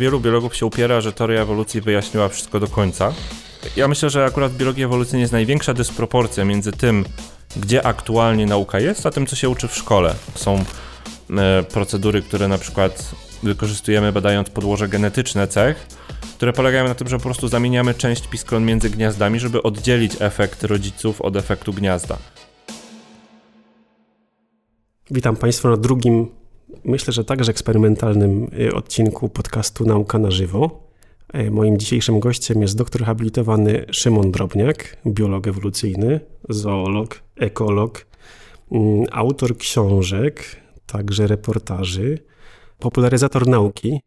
Wielu biologów się upiera, że teoria ewolucji wyjaśniła wszystko do końca. Ja myślę, że akurat w biologii ewolucyjnej jest największa dysproporcja między tym, gdzie aktualnie nauka jest, a tym, co się uczy w szkole. Są e, procedury, które na przykład wykorzystujemy badając podłoże genetyczne cech, które polegają na tym, że po prostu zamieniamy część piskron między gniazdami, żeby oddzielić efekt rodziców od efektu gniazda. Witam Państwa na drugim myślę, że także eksperymentalnym y, odcinku podcastu Nauka na żywo. E, moim dzisiejszym gościem jest doktor habilitowany Szymon Drobniak, biolog ewolucyjny, zoolog, ekolog, mm, autor książek, także reportaży, popularyzator nauki.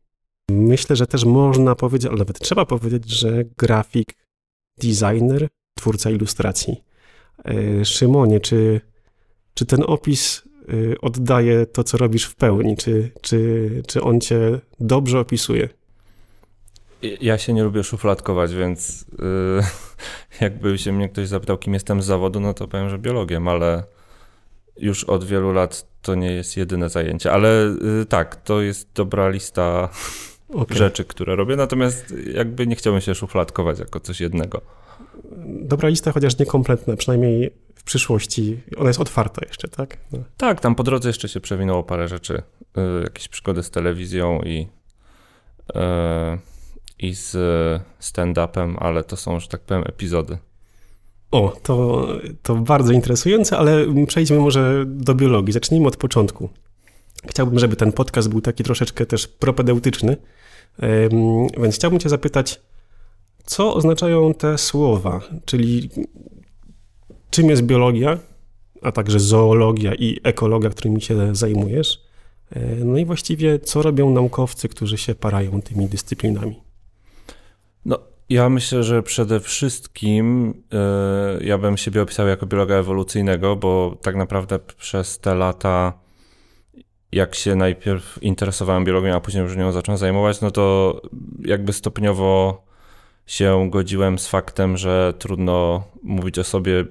Myślę, że też można powiedzieć, ale nawet trzeba powiedzieć, że grafik, designer, twórca ilustracji. E, Szymonie, czy, czy ten opis oddaje to, co robisz w pełni? Czy, czy, czy on cię dobrze opisuje? Ja się nie lubię szufladkować, więc yy, jakby się mnie ktoś zapytał, kim jestem z zawodu, no to powiem, że biologiem, ale już od wielu lat to nie jest jedyne zajęcie. Ale yy, tak, to jest dobra lista okay. rzeczy, które robię, natomiast jakby nie chciałbym się szufladkować jako coś jednego. Dobra lista, chociaż niekompletna, przynajmniej w przyszłości. Ona jest otwarta jeszcze, tak? No. Tak, tam po drodze jeszcze się przewinęło parę rzeczy. Y, jakieś przygody z telewizją i, y, i z stand-upem, ale to są, że tak powiem, epizody. O, to, to bardzo interesujące, ale przejdźmy może do biologii. Zacznijmy od początku. Chciałbym, żeby ten podcast był taki troszeczkę też propedeutyczny, więc chciałbym Cię zapytać, co oznaczają te słowa, czyli czym jest biologia, a także zoologia i ekologia, którymi się zajmujesz. E, no i właściwie, co robią naukowcy, którzy się parają tymi dyscyplinami? No, ja myślę, że przede wszystkim yy, ja bym siebie opisał jako biologa ewolucyjnego, bo tak naprawdę przez te lata, jak się najpierw interesowałem biologią, a później już nią zacząłem zajmować, no to jakby stopniowo się godziłem z faktem, że trudno mówić o sobie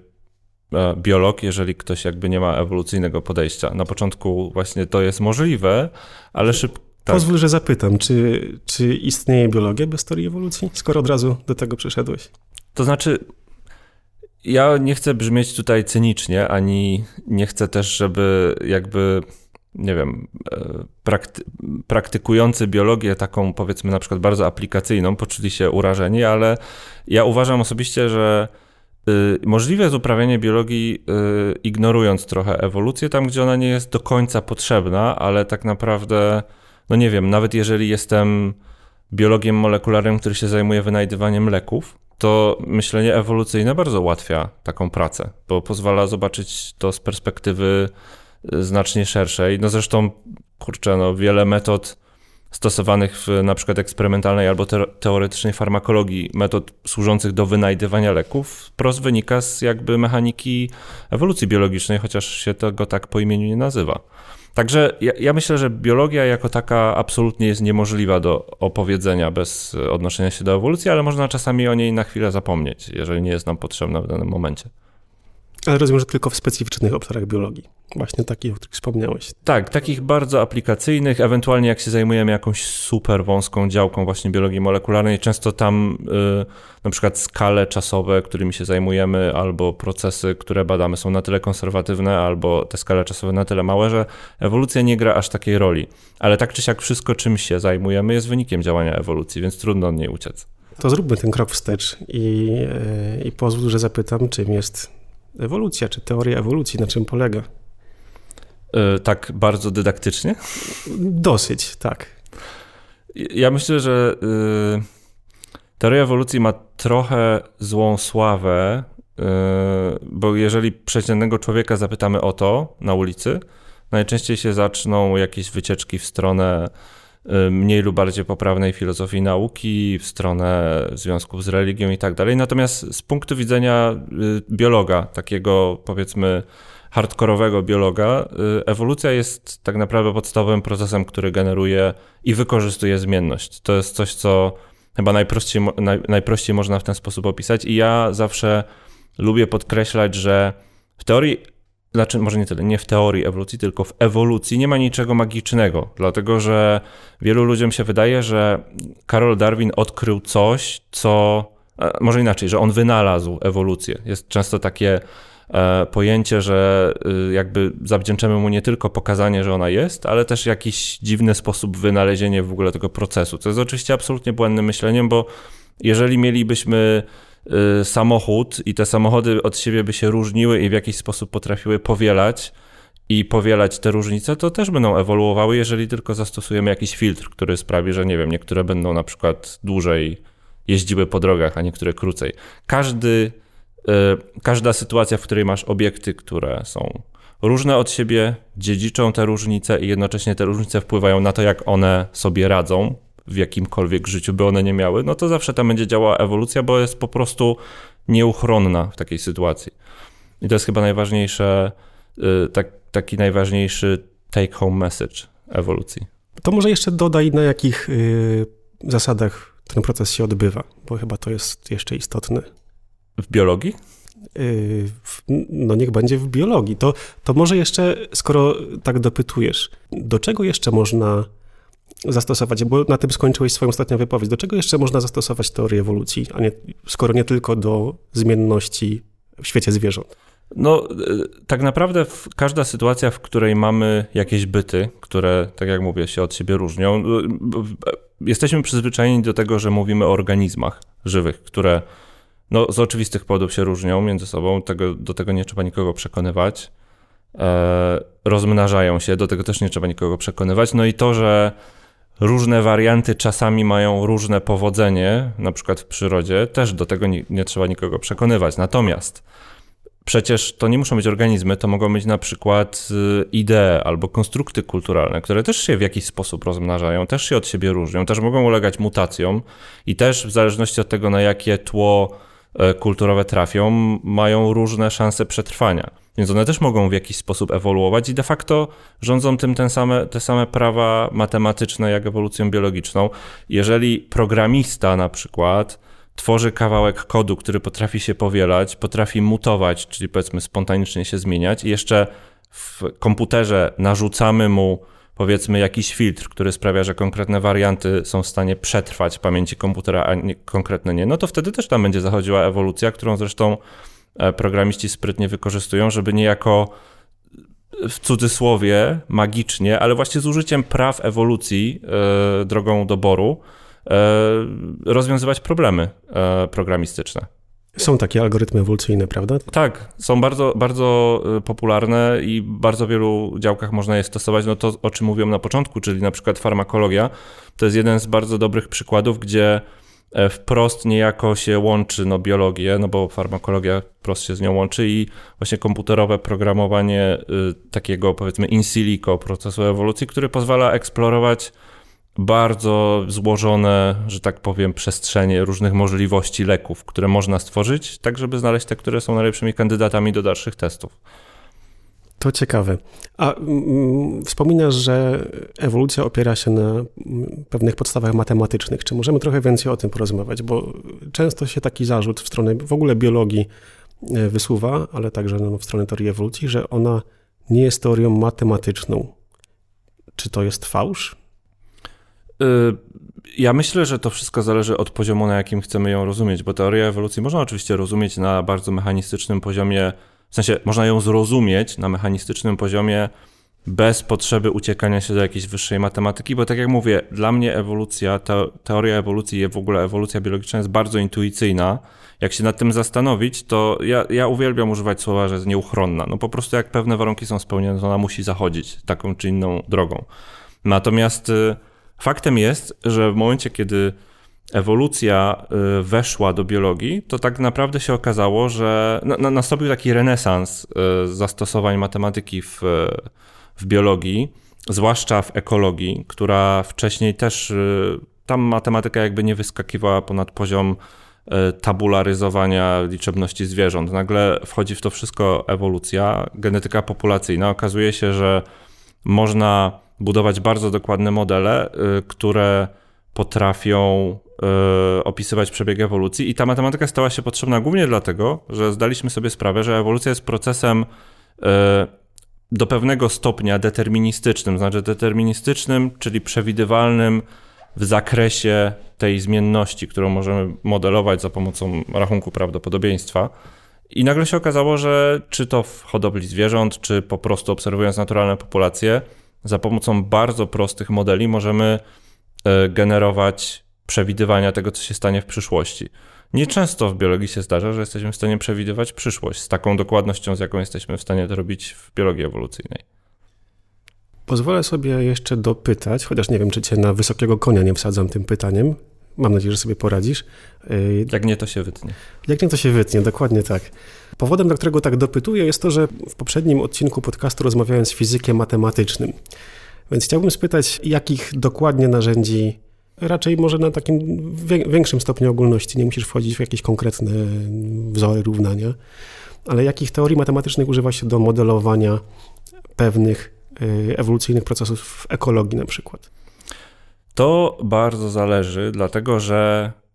biolog, jeżeli ktoś jakby nie ma ewolucyjnego podejścia. Na początku właśnie to jest możliwe, ale szybko. Tak. Pozwól, że zapytam, czy, czy istnieje biologia bez teorii ewolucji, skoro od razu do tego przyszedłeś? To znaczy, ja nie chcę brzmieć tutaj cynicznie, ani nie chcę też, żeby jakby, nie wiem, e, prakty praktykujący biologię taką powiedzmy na przykład bardzo aplikacyjną poczuli się urażeni, ale ja uważam osobiście, że możliwe jest uprawianie biologii y, ignorując trochę ewolucję tam, gdzie ona nie jest do końca potrzebna, ale tak naprawdę, no nie wiem, nawet jeżeli jestem biologiem molekularnym, który się zajmuje wynajdywaniem leków, to myślenie ewolucyjne bardzo ułatwia taką pracę, bo pozwala zobaczyć to z perspektywy y, znacznie szerszej. No zresztą, kurczę, no wiele metod stosowanych w na przykład eksperymentalnej albo teoretycznej farmakologii metod służących do wynajdywania leków wprost wynika z jakby mechaniki ewolucji biologicznej, chociaż się tego tak po imieniu nie nazywa. Także ja, ja, myślę, że biologia jako taka absolutnie jest niemożliwa do opowiedzenia bez odnoszenia się do ewolucji, ale można czasami o niej na chwilę zapomnieć, jeżeli nie jest nam potrzebna w danym momencie. Ale rozumiem, że tylko w specyficznych obszarach biologii. Właśnie takich, o których wspomniałeś. Tak, takich bardzo aplikacyjnych, ewentualnie jak się zajmujemy jakąś super wąską działką właśnie biologii molekularnej, często tam y, na przykład skale czasowe, którymi się zajmujemy, albo procesy, które badamy są na tyle konserwatywne, albo te skale czasowe na tyle małe, że ewolucja nie gra aż takiej roli. Ale tak czy siak wszystko, czym się zajmujemy, jest wynikiem działania ewolucji, więc trudno od niej uciec. To zróbmy ten krok wstecz i, y, i pozwól, że zapytam, czym jest ewolucja, czy teoria ewolucji, na czym polega? Yy, tak bardzo dydaktycznie? Dosyć, tak. Ja myślę, że yy, teoria ewolucji ma trochę złą sławę, yy, bo jeżeli przeciętnego człowieka zapytamy o to na ulicy, najczęściej się zaczną jakieś wycieczki w stronę mniej lub bardziej poprawnej filozofii nauki, w stronę związków z religią i tak dalej. Natomiast z punktu widzenia y, biologa, takiego powiedzmy hardkorowego biologa, y, ewolucja jest tak naprawdę podstawowym procesem, który generuje i wykorzystuje zmienność. To jest coś, co chyba najprościej, naj, najprościej można w ten sposób opisać i ja zawsze lubię podkreślać, że w teorii znaczy może nie tyle, nie w teorii ewolucji, tylko w ewolucji nie ma niczego magicznego, dlatego że wielu ludziom się wydaje, że Karol Darwin odkrył coś, co może inaczej, że on wynalazł ewolucję. Jest często takie e, pojęcie, że y, jakby zawdzięczamy mu nie tylko pokazanie, że ona jest, ale też jakiś dziwny sposób wynalezienia w ogóle tego procesu. Co jest oczywiście absolutnie błędnym myśleniem, bo jeżeli mielibyśmy samochód i te samochody od siebie by się różniły i w jakiś sposób potrafiły powielać i powielać te różnice, to też będą ewoluowały, jeżeli tylko zastosujemy jakiś filtr, który sprawi, że nie wiem, niektóre będą na przykład dłużej jeździły po drogach, a niektóre krócej. Każdy, y, każda sytuacja, w której masz obiekty, które są różne od siebie, dziedziczą te różnice i jednocześnie te różnice wpływają na to, jak one sobie radzą w jakimkolwiek życiu by one nie miały, no to zawsze tam będzie działała ewolucja, bo jest po prostu nieuchronna w takiej sytuacji. I to jest chyba najważniejsze, y, tak, taki najważniejszy take-home message ewolucji. To może jeszcze dodaj, na jakich y, zasadach ten proces się odbywa, bo chyba to jest jeszcze istotne. W biologii? Y, no niech będzie w biologii. To, to może jeszcze, skoro tak dopytujesz, do czego jeszcze można zastosować, bo na tym skończyłeś swoją ostatnią wypowiedź, do czego jeszcze można zastosować teorię ewolucji, a nie, skoro nie tylko do zmienności w świecie zwierząt? No, y, tak naprawdę każda sytuacja, w której mamy jakieś byty, które, tak jak mówię, się od siebie różnią, y, jesteśmy przyzwyczajeni do tego, że mówimy o organizmach żywych, które no, z oczywistych powodów się różnią między sobą, tego, do tego nie trzeba nikogo przekonywać. E, rozmnażają się, do tego też nie trzeba nikogo przekonywać. No i to, że różne warianty czasami mają różne powodzenie, na przykład w przyrodzie, też do tego nie, nie trzeba nikogo przekonywać. Natomiast przecież to nie muszą być organizmy, to mogą być na przykład y, idee albo konstrukty kulturalne, które też się w jakiś sposób rozmnażają, też się od siebie różnią, też mogą ulegać mutacjom i też w zależności od tego, na jakie tło e, kulturowe trafią, mają różne szanse przetrwania. Więc one też mogą w jakiś sposób ewoluować i de facto rządzą tym ten same, te same prawa matematyczne jak ewolucją biologiczną. Jeżeli programista na przykład tworzy kawałek kodu, który potrafi się powielać, potrafi mutować, czyli powiedzmy spontanicznie się zmieniać i jeszcze w komputerze narzucamy mu powiedzmy jakiś filtr, który sprawia, że konkretne warianty są w stanie przetrwać w pamięci komputera, a nie, konkretne nie, no to wtedy też tam będzie zachodziła ewolucja, którą zresztą programiści sprytnie wykorzystują, żeby niejako w cudzysłowie magicznie, ale właśnie z użyciem praw ewolucji yy, drogą doboru, E, rozwiązywać problemy e, programistyczne. Są takie algorytmy ewolucyjne, prawda? Tak, są bardzo, bardzo e, popularne i w bardzo wielu działkach można je stosować. No to, o czym mówiłem na początku, czyli na przykład farmakologia, to jest jeden z bardzo dobrych przykładów, gdzie wprost niejako się łączy no, biologię, no bo farmakologia wprost się z nią łączy i właśnie komputerowe programowanie takiego powiedzmy in silico procesu ewolucji, który pozwala eksplorować bardzo złożone, że tak powiem, przestrzenie różnych możliwości leków, które można stworzyć, tak żeby znaleźć te, które są najlepszymi kandydatami do dalszych testów. To ciekawe. A mm, wspominasz, że ewolucja opiera się na mm, pewnych podstawach matematycznych. Czy możemy trochę więcej o tym porozmawiać? Bo często się taki zarzut w stronę w ogóle biologii e, wysuwa, ale także no, w stronę teorii ewolucji, że ona nie jest teorią matematyczną. Czy to jest fałsz? Y, ja myślę, że to wszystko zależy od poziomu, na jakim chcemy ją rozumieć, bo teoria ewolucji można oczywiście rozumieć na bardzo mechanistycznym poziomie, w sensie można ją zrozumieć na mechanistycznym poziomie bez potrzeby uciekania się do jakiejś wyższej matematyki, bo tak jak mówię, dla mnie ewolucja, te, teoria ewolucji i w ogóle ewolucja biologiczna jest bardzo intuicyjna. Jak się nad tym zastanowić, to ja, ja uwielbiam używać słowa, że jest nieuchronna. No po prostu jak pewne warunki są spełnione, to ona musi zachodzić taką czy inną drogą. Natomiast y, Faktem jest, że w momencie, kiedy ewolucja y, weszła do biologii, to tak naprawdę się okazało, że nastąpił taki renesans y, zastosowań matematyki w, w biologii, zwłaszcza w ekologii, która wcześniej też, y, tam matematyka jakby nie wyskakiwała ponad poziom tabularyzowania liczebności zwierząt. Nagle wchodzi w to wszystko ewolucja, genetyka populacyjna. Okazuje się, że można budować bardzo dokładne modele, które potrafią opisywać przebieg ewolucji i ta matematyka stała się potrzebna głównie dlatego, że zdaliśmy sobie sprawę, że ewolucja jest procesem do pewnego stopnia deterministycznym, znaczy deterministycznym, czyli przewidywalnym w zakresie tej zmienności, którą możemy modelować za pomocą rachunku prawdopodobieństwa. I nagle się okazało, że czy to w hodowli zwierząt, czy po prostu obserwując naturalne populacje, za pomocą bardzo prostych modeli możemy e, generować przewidywania tego, co się stanie w przyszłości. Nieczęsto w biologii się zdarza, że jesteśmy w stanie przewidywać przyszłość z taką dokładnością, z jaką jesteśmy w stanie to robić w biologii ewolucyjnej. Pozwolę sobie jeszcze dopytać, chociaż nie wiem, czy cię na wysokiego konia nie wsadzam tym pytaniem. Mam nadzieję, że sobie poradzisz. Y, Jak nie, to się wytnie. Jak nie, to się wytnie, dokładnie tak. Powodem, dla którego tak dopytuję, jest to, że w poprzednim odcinku podcastu rozmawiałem z fizykiem matematycznym. Więc chciałbym spytać, jakich dokładnie narzędzi, raczej może na takim większym stopniu ogólności, nie musisz wchodzić w jakieś konkretne wzory, równania, ale jakich teorii matematycznych używa się do modelowania pewnych y, ewolucyjnych procesów w ekologii na przykład? To bardzo zależy, dlatego że y,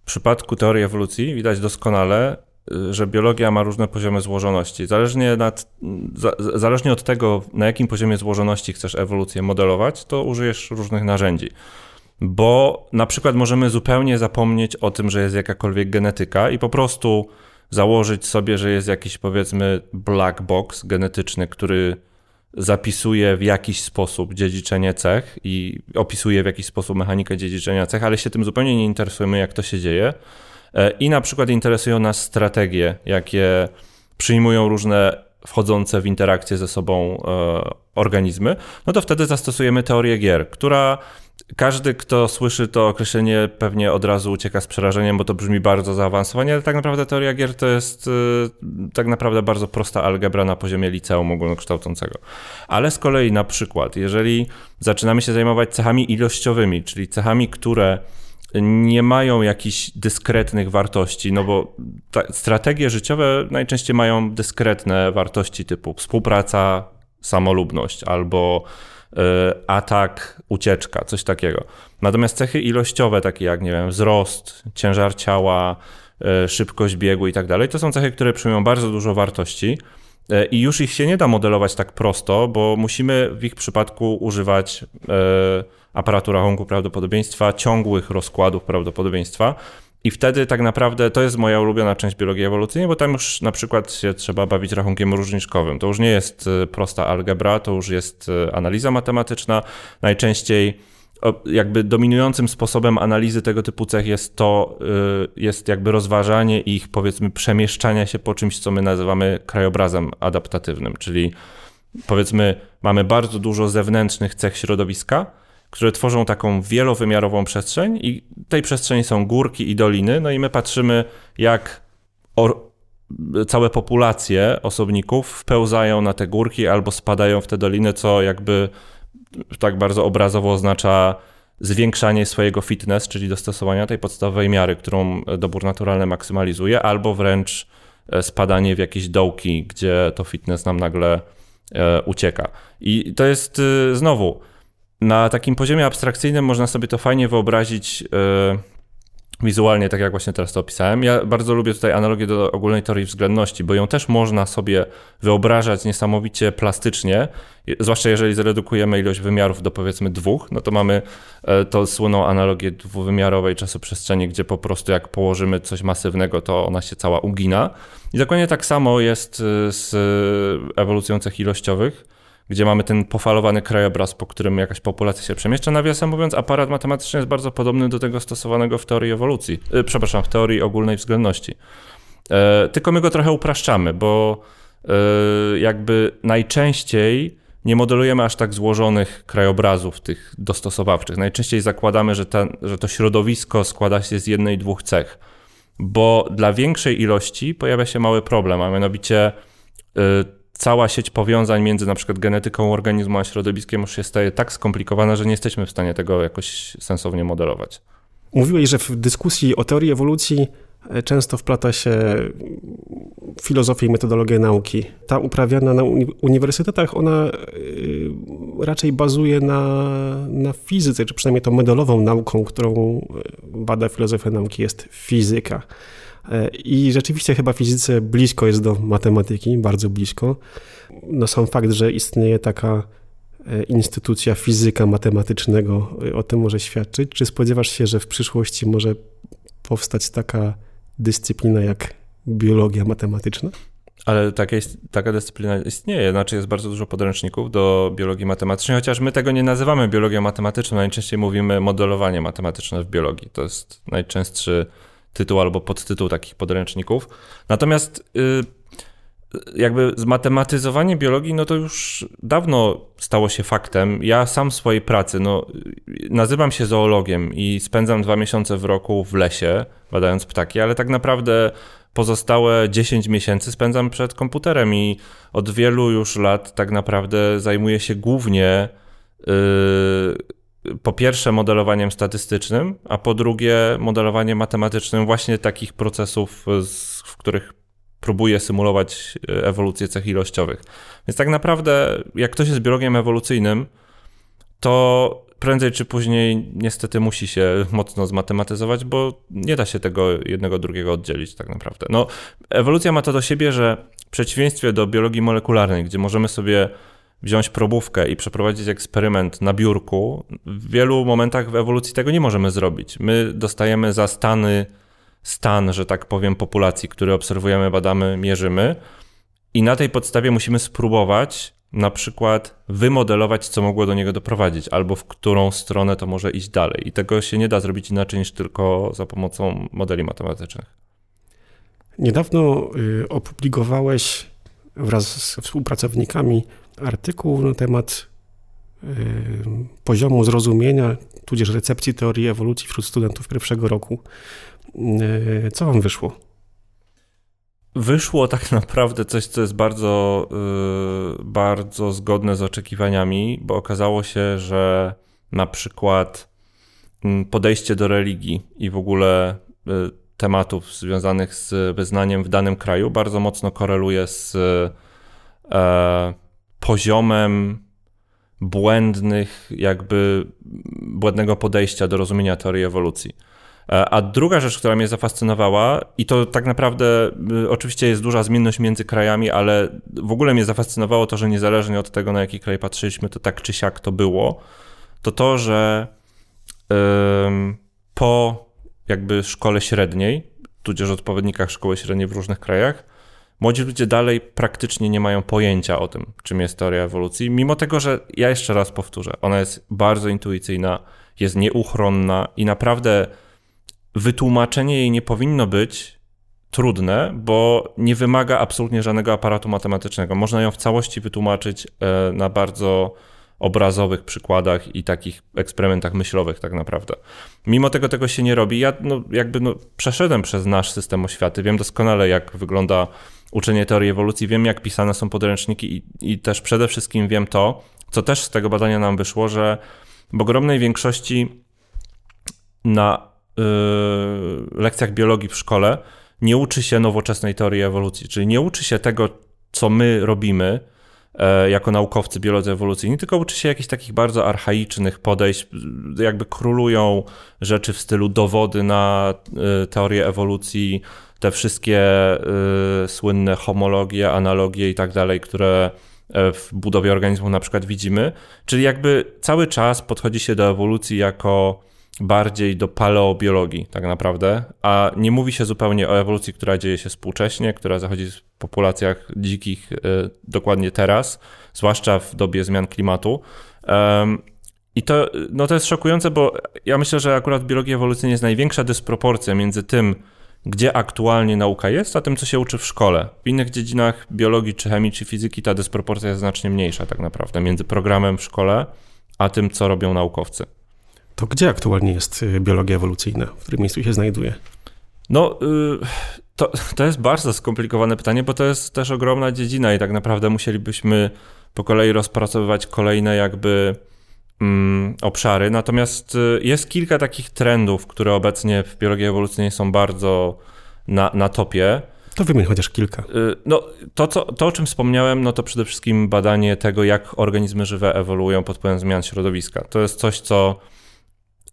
w przypadku teorii ewolucji widać doskonale, y, że biologia ma różne poziomy złożoności. Zależnie, nad, zależnie od tego, na jakim poziomie złożoności chcesz ewolucję modelować, to użyjesz różnych narzędzi. Bo na przykład możemy zupełnie zapomnieć o tym, że jest jakakolwiek genetyka i po prostu założyć sobie, że jest jakiś powiedzmy black box genetyczny, który zapisuje w jakiś sposób dziedziczenie cech i opisuje w jakiś sposób mechanikę dziedziczenia cech, ale się tym zupełnie nie interesujemy, jak to się dzieje. E, I na przykład interesują nas strategie, jakie przyjmują różne wchodzące w interakcję ze sobą e, organizmy, no to wtedy zastosujemy teorię gier, która każdy, kto słyszy to określenie, pewnie od razu ucieka z przerażeniem, bo to brzmi bardzo zaawansowanie, ale tak naprawdę teoria gier to jest y, tak naprawdę bardzo prosta algebra na poziomie liceum ogólnokształcącego. Ale z kolei na przykład, jeżeli zaczynamy się zajmować cechami ilościowymi, czyli cechami, które nie mają jakichś dyskretnych wartości, no bo strategie życiowe najczęściej mają dyskretne wartości typu współpraca, samolubność albo atak, ucieczka, coś takiego. Natomiast cechy ilościowe, takie jak, nie wiem, wzrost, ciężar ciała, e, szybkość biegu i tak dalej, to są cechy, które przyjmują bardzo dużo wartości e, i już ich się nie da modelować tak prosto, bo musimy w ich przypadku używać aparatu rachunku prawdopodobieństwa, ciągłych rozkładów prawdopodobieństwa, i wtedy tak naprawdę to jest moja ulubiona część biologii ewolucyjnej, bo tam już na przykład się trzeba bawić rachunkiem różniczkowym. To już nie jest e, prosta algebra, to już jest e, analiza matematyczna. Najczęściej jakby dominującym sposobem analizy tego typu cech jest to, e, jest jakby rozważanie ich powiedzmy przemieszczania się po czymś, co my nazywamy krajobrazem adaptatywnym, czyli powiedzmy mamy bardzo dużo zewnętrznych cech środowiska, które tworzą taką wielowymiarową przestrzeń i tej przestrzeni są górki i doliny, no i my patrzymy jak całe populacje osobników wpełzają na te górki albo spadają w te doliny, co jakby tak bardzo obrazowo oznacza zwiększanie swojego fitness, czyli dostosowania tej podstawowej miary, którą dobór naturalny maksymalizuje, albo wręcz e, spadanie w jakieś dołki, gdzie to fitness nam nagle e, ucieka. I to jest e, znowu na takim poziomie abstrakcyjnym można sobie to fajnie wyobrazić yy, wizualnie, tak jak właśnie teraz to opisałem. Ja bardzo lubię tutaj analogię do ogólnej teorii względności, bo ją też można sobie wyobrażać niesamowicie plastycznie, zwłaszcza jeżeli zredukujemy ilość wymiarów do powiedzmy dwóch, no to mamy e, to słynną analogię dwuwymiarowej czasoprzestrzeni, gdzie po prostu jak położymy coś masywnego, to ona się cała ugina. I dokładnie tak samo jest e, z ewolucją cech ilościowych gdzie mamy ten pofalowany krajobraz, po którym jakaś populacja się przemieszcza. Nawiasem mówiąc, aparat matematyczny jest bardzo podobny do tego stosowanego w teorii ewolucji, yy, przepraszam, w teorii ogólnej względności. Yy, tylko my go trochę upraszczamy, bo yy, jakby najczęściej nie modelujemy aż tak złożonych krajobrazów tych dostosowawczych. Najczęściej zakładamy, że, że to środowisko składa się z jednej, dwóch cech, bo dla większej ilości pojawia się mały problem, a mianowicie cała sieć powiązań między na przykład genetyką organizmu a środowiskiem już się staje tak skomplikowana, że nie jesteśmy w stanie tego jakoś sensownie modelować. Mówiłeś, że w dyskusji o teorii ewolucji e, często wplata się filozofię i metodologię nauki. Ta uprawiana na uni uniwersytetach, ona e, raczej bazuje na, na fizyce, czy przynajmniej tą modelową nauką, którą e, bada filozofia nauki, jest fizyka. I rzeczywiście chyba fizyce blisko jest do matematyki, bardzo blisko. No sam fakt, że istnieje taka instytucja fizyka matematycznego o tym może świadczyć. Czy spodziewasz się, że w przyszłości może powstać taka dyscyplina jak biologia matematyczna? Ale taka, jest, taka dyscyplina istnieje, znaczy jest bardzo dużo podręczników do biologii matematycznej, chociaż my tego nie nazywamy biologią matematyczną, najczęściej mówimy modelowanie matematyczne w biologii. To jest najczęstszy tytuł albo podtytuł takich podręczników. Natomiast y, jakby zmatematyzowanie biologii, no to już dawno stało się faktem. Ja sam w swojej pracy, no, nazywam się zoologiem i spędzam dwa miesiące w roku w lesie, badając ptaki, ale tak naprawdę pozostałe 10 miesięcy spędzam przed komputerem i od wielu już lat tak naprawdę zajmuję się głównie yy, po pierwsze modelowaniem statystycznym, a po drugie modelowaniem matematycznym właśnie takich procesów, w których próbuję symulować yy, ewolucję cech ilościowych. Więc tak naprawdę, jak ktoś jest biologiem ewolucyjnym, to prędzej czy później niestety musi się mocno zmatematyzować, bo nie da się tego jednego drugiego oddzielić tak naprawdę. No, ewolucja ma to do siebie, że w przeciwieństwie do biologii molekularnej, gdzie możemy sobie wziąć probówkę i przeprowadzić eksperyment na biurku, w wielu momentach w ewolucji tego nie możemy zrobić. My dostajemy za stany, stan, że tak powiem, populacji, który obserwujemy, badamy, mierzymy i na tej podstawie musimy spróbować na przykład wymodelować, co mogło do niego doprowadzić, albo w którą stronę to może iść dalej. I tego się nie da zrobić inaczej niż tylko za pomocą modeli matematycznych. Niedawno y, opublikowałeś wraz z współpracownikami artykuł na temat y, poziomu zrozumienia, tudzież recepcji teorii ewolucji wśród studentów pierwszego roku. Y, co wam wyszło? wyszło tak naprawdę coś, co jest bardzo, yy, bardzo zgodne z oczekiwaniami, bo okazało się, że na przykład mm, podejście do religii i w ogóle tematów związanych z wyznaniem w danym kraju bardzo mocno koreluje z yy, poziomem błędnych, jakby błędnego podejścia do rozumienia teorii ewolucji. E, a druga rzecz, która mnie zafascynowała, i to tak naprawdę y, oczywiście jest duża zmienność między krajami, ale w ogóle mnie zafascynowało to, że niezależnie od tego, na jaki kraj patrzyliśmy, to tak czy siak to było, to to, że po jakby szkole średniej, tudzież odpowiednikach szkoły średniej w różnych krajach, młodzi ludzie dalej praktycznie nie mają pojęcia o tym, czym jest teoria ewolucji, mimo tego, że ja jeszcze raz powtórzę, ona jest bardzo intuicyjna, jest nieuchronna i naprawdę wytłumaczenie jej nie powinno być trudne, bo nie wymaga absolutnie żadnego aparatu matematycznego. Można ją w całości wytłumaczyć e, na bardzo obrazowych przykładach i takich eksperymentach myślowych tak naprawdę. Mimo tego tego się nie robi. Ja no, jakby no, przeszedłem przez nasz system oświaty, wiem doskonale jak wygląda uczenie teorii ewolucji, wiem jak pisane są podręczniki i, i też przede wszystkim wiem to, co też z tego badania nam wyszło, że w ogromnej większości na Y, lekcjach biologii w szkole nie uczy się nowoczesnej teorii ewolucji, czyli nie uczy się tego, co my robimy e, jako naukowcy biolodzy ewolucyjni, tylko uczy się jakichś takich bardzo archaicznych podejść, jakby królują rzeczy w stylu dowody na e, teorię ewolucji, te wszystkie y, słynne homologie, analogie i tak dalej, które e, w budowie organizmu na przykład widzimy. Czyli jakby cały czas podchodzi się do ewolucji jako bardziej do paleobiologii tak naprawdę, a nie mówi się zupełnie o ewolucji, która dzieje się współcześnie, która zachodzi w populacjach dzikich y, dokładnie teraz, zwłaszcza w dobie zmian klimatu. I to, no to jest szokujące, bo ja myślę, że akurat w biologii ewolucyjnej jest największa dysproporcja między tym, gdzie aktualnie nauka jest, a tym, co się uczy w szkole. W innych dziedzinach biologii, czy chemii, czy fizyki ta dysproporcja jest znacznie mniejsza tak naprawdę między programem w szkole, a tym, co robią naukowcy. To gdzie aktualnie jest y, biologia ewolucyjna? W którym miejscu się znajduje? No, y, to, to jest bardzo skomplikowane pytanie, bo to jest też ogromna dziedzina i tak naprawdę musielibyśmy po kolei rozpracowywać kolejne jakby obszary. Natomiast y, jest kilka takich trendów, które obecnie w biologii ewolucyjnej są bardzo na, na topie. To wymień chociaż kilka. No, to, co, to, o czym wspomniałem, no to przede wszystkim badanie tego, jak organizmy żywe ewoluują pod wpływem zmian środowiska. To jest coś, co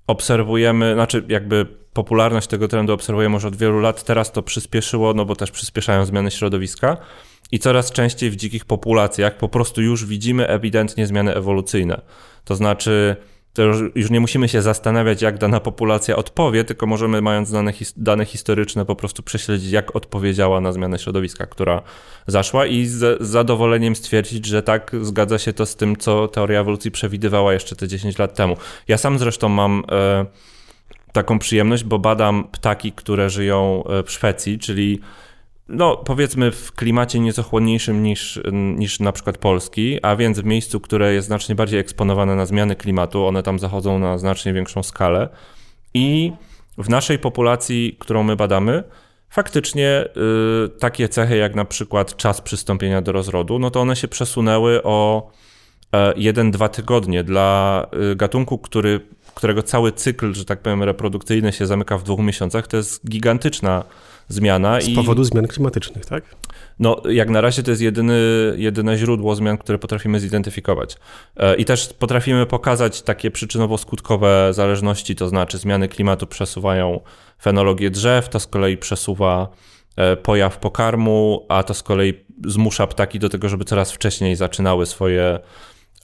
obserwujemy, znaczy jakby popularność tego trendu obserwujemy już od wielu lat. Teraz to przyspieszyło, no bo też przyspieszają zmiany środowiska i coraz częściej w dzikich populacjach po prostu już widzimy ewidentnie zmiany ewolucyjne. To znaczy, to już, nie musimy się zastanawiać, jak dana populacja odpowie, tylko możemy, mając dane, dane historyczne, po prostu prześledzić, jak odpowiedziała na zmianę środowiska, która zaszła, i z, z zadowoleniem stwierdzić, że tak, zgadza się to z tym, co teoria ewolucji przewidywała jeszcze te 10 lat temu. Ja sam zresztą mam. E, taką przyjemność, bo badam ptaki, które żyją e, w Szwecji, czyli no powiedzmy w klimacie nieco chłodniejszym niż, niż na przykład Polski, a więc w miejscu, które jest znacznie bardziej eksponowane na zmiany klimatu, one tam zachodzą na znacznie większą skalę. I w naszej populacji, którą my badamy, faktycznie y, takie cechy jak na przykład czas przystąpienia do rozrodu, no to one się przesunęły o 1-2 e, tygodnie. Dla y, gatunku, który, którego cały cykl, że tak powiem, reprodukcyjny się zamyka w dwóch miesiącach, to jest gigantyczna zmiana. Z i... powodu zmian klimatycznych, tak? No, jak na razie to jest jedyny, jedyne źródło zmian, które potrafimy zidentyfikować. E, I też potrafimy pokazać takie przyczynowo-skutkowe zależności, to znaczy zmiany klimatu przesuwają fenologię drzew, to z kolei przesuwa e, pojaw pokarmu, a to z kolei zmusza ptaki do tego, żeby coraz wcześniej zaczynały swoje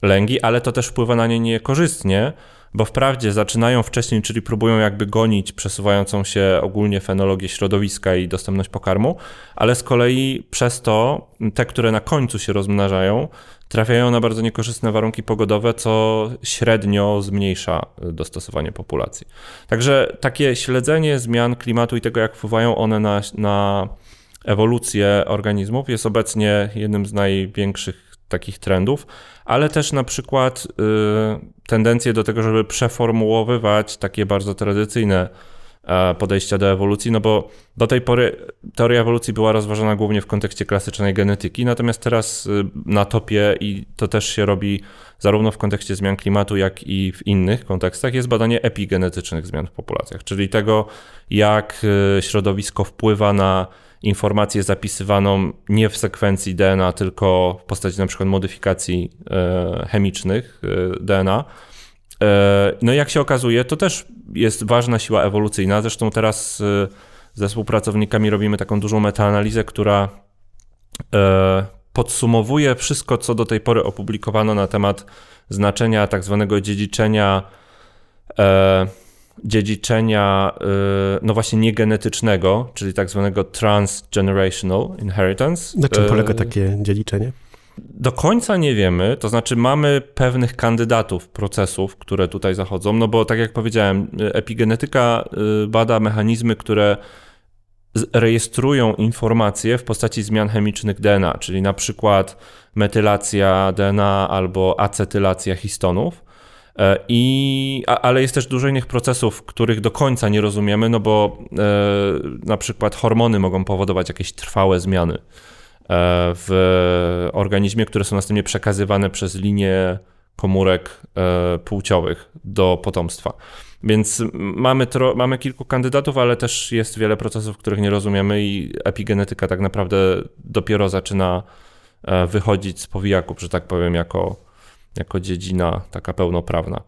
lęgi, ale to też wpływa na nie niekorzystnie, bo wprawdzie zaczynają wcześniej, czyli próbują jakby gonić przesuwającą się ogólnie fenologię środowiska i dostępność pokarmu, ale z kolei przez to te, które na końcu się rozmnażają, trafiają na bardzo niekorzystne warunki pogodowe, co średnio zmniejsza dostosowanie populacji. Także takie śledzenie zmian klimatu i tego, jak wpływają one na, na ewolucję organizmów, jest obecnie jednym z największych takich trendów, ale też na przykład y, tendencje do tego, żeby przeformułowywać takie bardzo tradycyjne e, podejścia do ewolucji, no bo do tej pory teoria ewolucji była rozważana głównie w kontekście klasycznej genetyki, natomiast teraz y, na topie i to też się robi zarówno w kontekście zmian klimatu, jak i w innych kontekstach, jest badanie epigenetycznych zmian w populacjach, czyli tego, jak y, środowisko wpływa na informację zapisywaną nie w sekwencji DNA, tylko w postaci na przykład modyfikacji e, chemicznych e, DNA. E, no i jak się okazuje, to też jest ważna siła ewolucyjna. Zresztą teraz ze współpracownikami robimy taką dużą metaanalizę, która podsumowuje wszystko, co do tej pory opublikowano na temat znaczenia tak zwanego dziedziczenia dziedziczenia, y, no właśnie niegenetycznego, czyli tak zwanego transgenerational inheritance. Na czym polega takie dziedziczenie? Do końca nie wiemy, to znaczy mamy pewnych kandydatów procesów, które tutaj zachodzą, no bo tak jak powiedziałem, epigenetyka y, bada mechanizmy, które rejestrują informacje w postaci zmian chemicznych DNA, czyli na przykład metylacja DNA albo acetylacja histonów. E, I, ale jest też dużo innych procesów, których do końca nie rozumiemy, no bo e, na przykład hormony mogą powodować jakieś trwałe zmiany e, w organizmie, które są następnie przekazywane przez linie komórek płciowych do potomstwa. Więc mamy, tro, mamy kilku kandydatów, ale też jest wiele procesów, których nie rozumiemy i epigenetyka tak naprawdę dopiero zaczyna wychodzić z powijaków, że tak powiem, jako jako dziedzina taka pełnoprawna.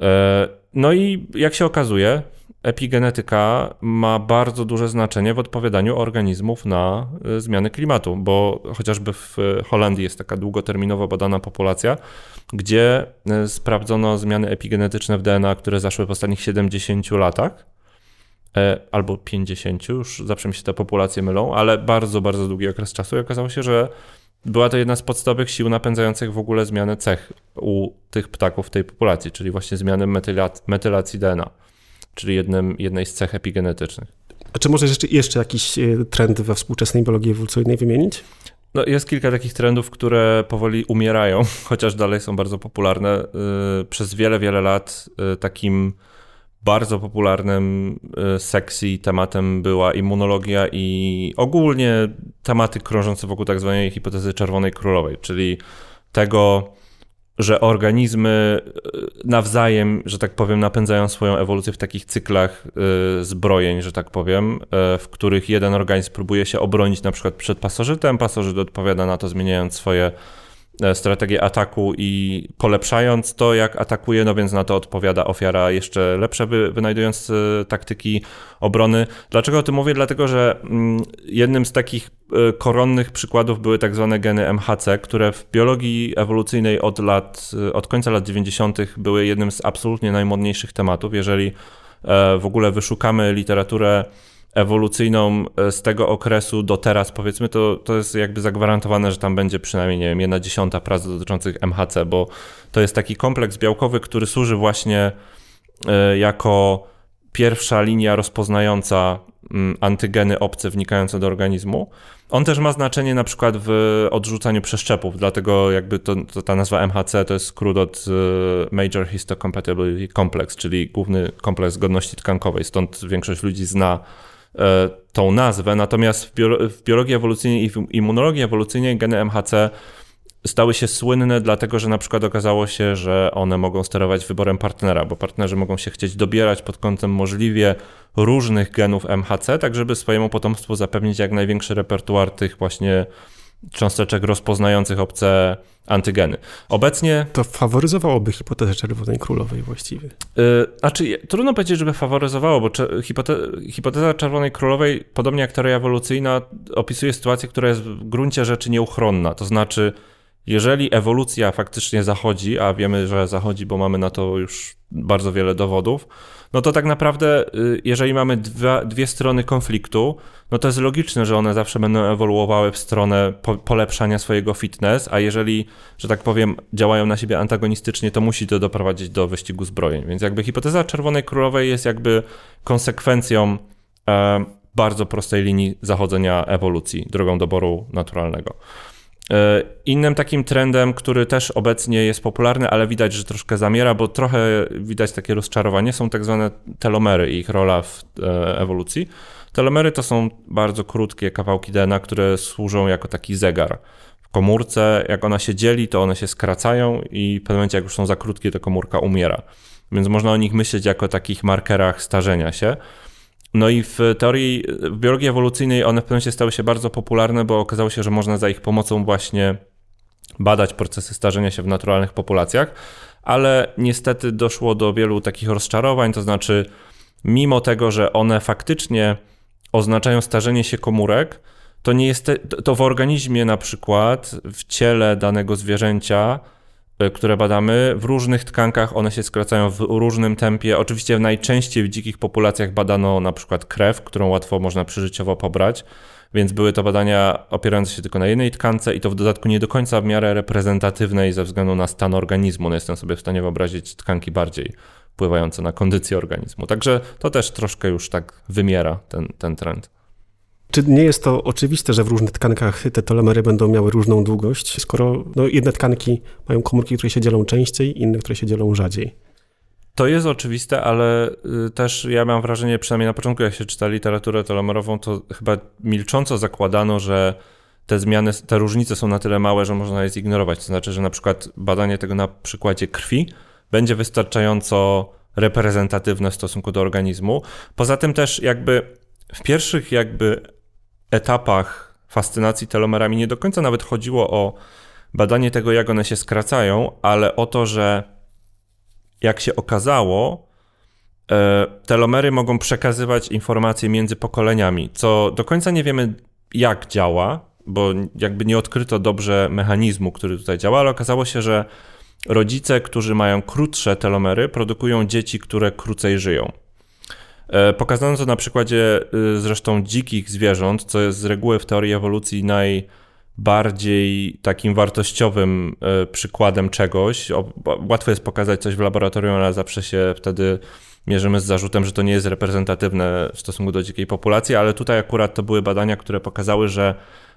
E, no i jak się okazuje, epigenetyka ma bardzo duże znaczenie w odpowiadaniu organizmów na e, zmiany klimatu, bo chociażby w Holandii jest taka długoterminowo badana populacja, gdzie e, sprawdzono zmiany epigenetyczne w DNA, które zaszły w ostatnich 70 latach albo 50, już zawsze mi się te populacje mylą, ale bardzo, bardzo długi okres czasu i okazało się, że była to jedna z podstawowych sił napędzających w ogóle zmianę cech u tych ptaków w tej populacji, czyli właśnie zmianę metylac metylacji DNA, czyli jednym, jednej z cech epigenetycznych. A czy możesz jeszcze, jeszcze jakiś e, trend we współczesnej biologii ewolucyjnej wymienić? No, jest kilka takich trendów, które powoli umierają, chociaż dalej są bardzo popularne. E, przez wiele, wiele lat e, takim bardzo popularnym e, sexy tematem była immunologia i ogólnie tematy krążące wokół tak zwanej hipotezy czerwonej królowej, czyli tego, że organizmy e, nawzajem, że tak powiem, napędzają swoją ewolucję w takich cyklach e, zbrojeń, że tak powiem, w których jeden organizm próbuje się obronić na przykład przed pasożytem, pasożyt odpowiada na to zmieniając swoje strategię ataku i polepszając to, jak atakuje, no więc na to odpowiada ofiara jeszcze lepsze, wynajdując e, taktyki obrony. Dlaczego o tym mówię? Dlatego, że mm, jednym z takich e, koronnych przykładów były tak zwane geny MHC, które w biologii ewolucyjnej od lat, od końca lat 90. były jednym z absolutnie najmodniejszych tematów. Jeżeli w ogóle wyszukamy literaturę ewolucyjną e, z tego okresu do teraz, powiedzmy, to, to jest jakby zagwarantowane, że tam będzie przynajmniej, nie wiem, jedna dziesiąta prac dotyczących MHC, bo to jest taki kompleks białkowy, który służy właśnie e, jako pierwsza linia rozpoznająca mm, antygeny obce wnikające do organizmu. On też ma znaczenie na przykład w odrzucaniu przeszczepów, dlatego jakby to, to ta nazwa MHC to jest skrót od e, Major Histocompatibility Complex, czyli główny kompleks godności tkankowej, stąd większość ludzi zna tą nazwę, natomiast w, w biologii ewolucyjnej i w immunologii ewolucyjnej geny MHC stały się słynne, dlatego że na przykład okazało się, że one mogą sterować wyborem partnera, bo partnerzy mogą się chcieć dobierać pod kątem możliwie różnych genów MHC, tak żeby swojemu potomstwu zapewnić jak największy repertuar tych właśnie cząsteczek rozpoznających obce antygeny. Obecnie... To faworyzowałoby hipotezę czerwonej królowej właściwie. Yy, znaczy, trudno powiedzieć, żeby faworyzowało, bo hipote hipoteza czerwonej królowej, podobnie jak teoria ewolucyjna, opisuje sytuację, która jest w gruncie rzeczy nieuchronna. To znaczy, jeżeli ewolucja faktycznie zachodzi, a wiemy, że zachodzi, bo mamy na to już bardzo wiele dowodów, no to tak naprawdę, y, jeżeli mamy dwa, dwie strony konfliktu, no to jest logiczne, że one zawsze będą ewoluowały w stronę po, polepszania swojego fitness, a jeżeli, że tak powiem, działają na siebie antagonistycznie, to musi to doprowadzić do wyścigu zbrojeń. Więc jakby hipoteza Czerwonej Królowej jest jakby konsekwencją e, bardzo prostej linii zachodzenia ewolucji, drogą doboru naturalnego. E, innym takim trendem, który też obecnie jest popularny, ale widać, że troszkę zamiera, bo trochę widać takie rozczarowanie, są tak zwane telomery i ich rola w e, ewolucji. Telomery to są bardzo krótkie kawałki DNA, które służą jako taki zegar. W komórce, jak ona się dzieli, to one się skracają i w pewnym momencie, jak już są za krótkie, to komórka umiera. Więc można o nich myśleć jako takich markerach starzenia się. No i w teorii, w biologii ewolucyjnej one w pewnym momencie stały się bardzo popularne, bo okazało się, że można za ich pomocą właśnie badać procesy starzenia się w naturalnych populacjach, ale niestety doszło do wielu takich rozczarowań, to znaczy mimo tego, że one faktycznie oznaczają starzenie się komórek, to nie jest, to w organizmie na przykład w ciele danego zwierzęcia które badamy, w różnych tkankach one się skracają w różnym tempie. Oczywiście najczęściej w dzikich populacjach badano na przykład krew, którą łatwo można przyżyciowo pobrać, więc były to badania opierające się tylko na jednej tkance i to w dodatku nie do końca w miarę reprezentatywnej ze względu na stan organizmu. No jestem sobie w stanie wyobrazić tkanki bardziej wpływające na kondycję organizmu. Także to też troszkę już tak wymiera ten, ten trend. Czy nie jest to oczywiste, że w różnych tkankach te telomery będą miały różną długość, skoro no, jedne tkanki mają komórki, które się dzielą częściej, inne, które się dzielą rzadziej? To jest oczywiste, ale y, też ja mam wrażenie, przynajmniej na początku, jak się czyta literaturę telomerową, to chyba milcząco zakładano, że te zmiany, te różnice są na tyle małe, że można je zignorować. To znaczy, że na przykład badanie tego na przykładzie krwi będzie wystarczająco reprezentatywne w stosunku do organizmu. Poza tym też jakby w pierwszych jakby etapach fascynacji telomerami nie do końca nawet chodziło o badanie tego, jak one się skracają, ale o to, że jak się okazało, e, telomery mogą przekazywać informacje między pokoleniami, co do końca nie wiemy, jak działa, bo jakby nie odkryto dobrze mechanizmu, który tutaj działa, ale okazało się, że rodzice, którzy mają krótsze telomery, produkują dzieci, które krócej żyją. E, pokazano to na przykładzie y, zresztą dzikich zwierząt, co jest z reguły w teorii ewolucji najbardziej takim wartościowym e, przykładem czegoś. Łatwo jest pokazać coś w laboratorium, ale zawsze się wtedy mierzymy z zarzutem, że to nie jest reprezentatywne w stosunku do dzikiej populacji, ale tutaj akurat to były badania, które pokazały, że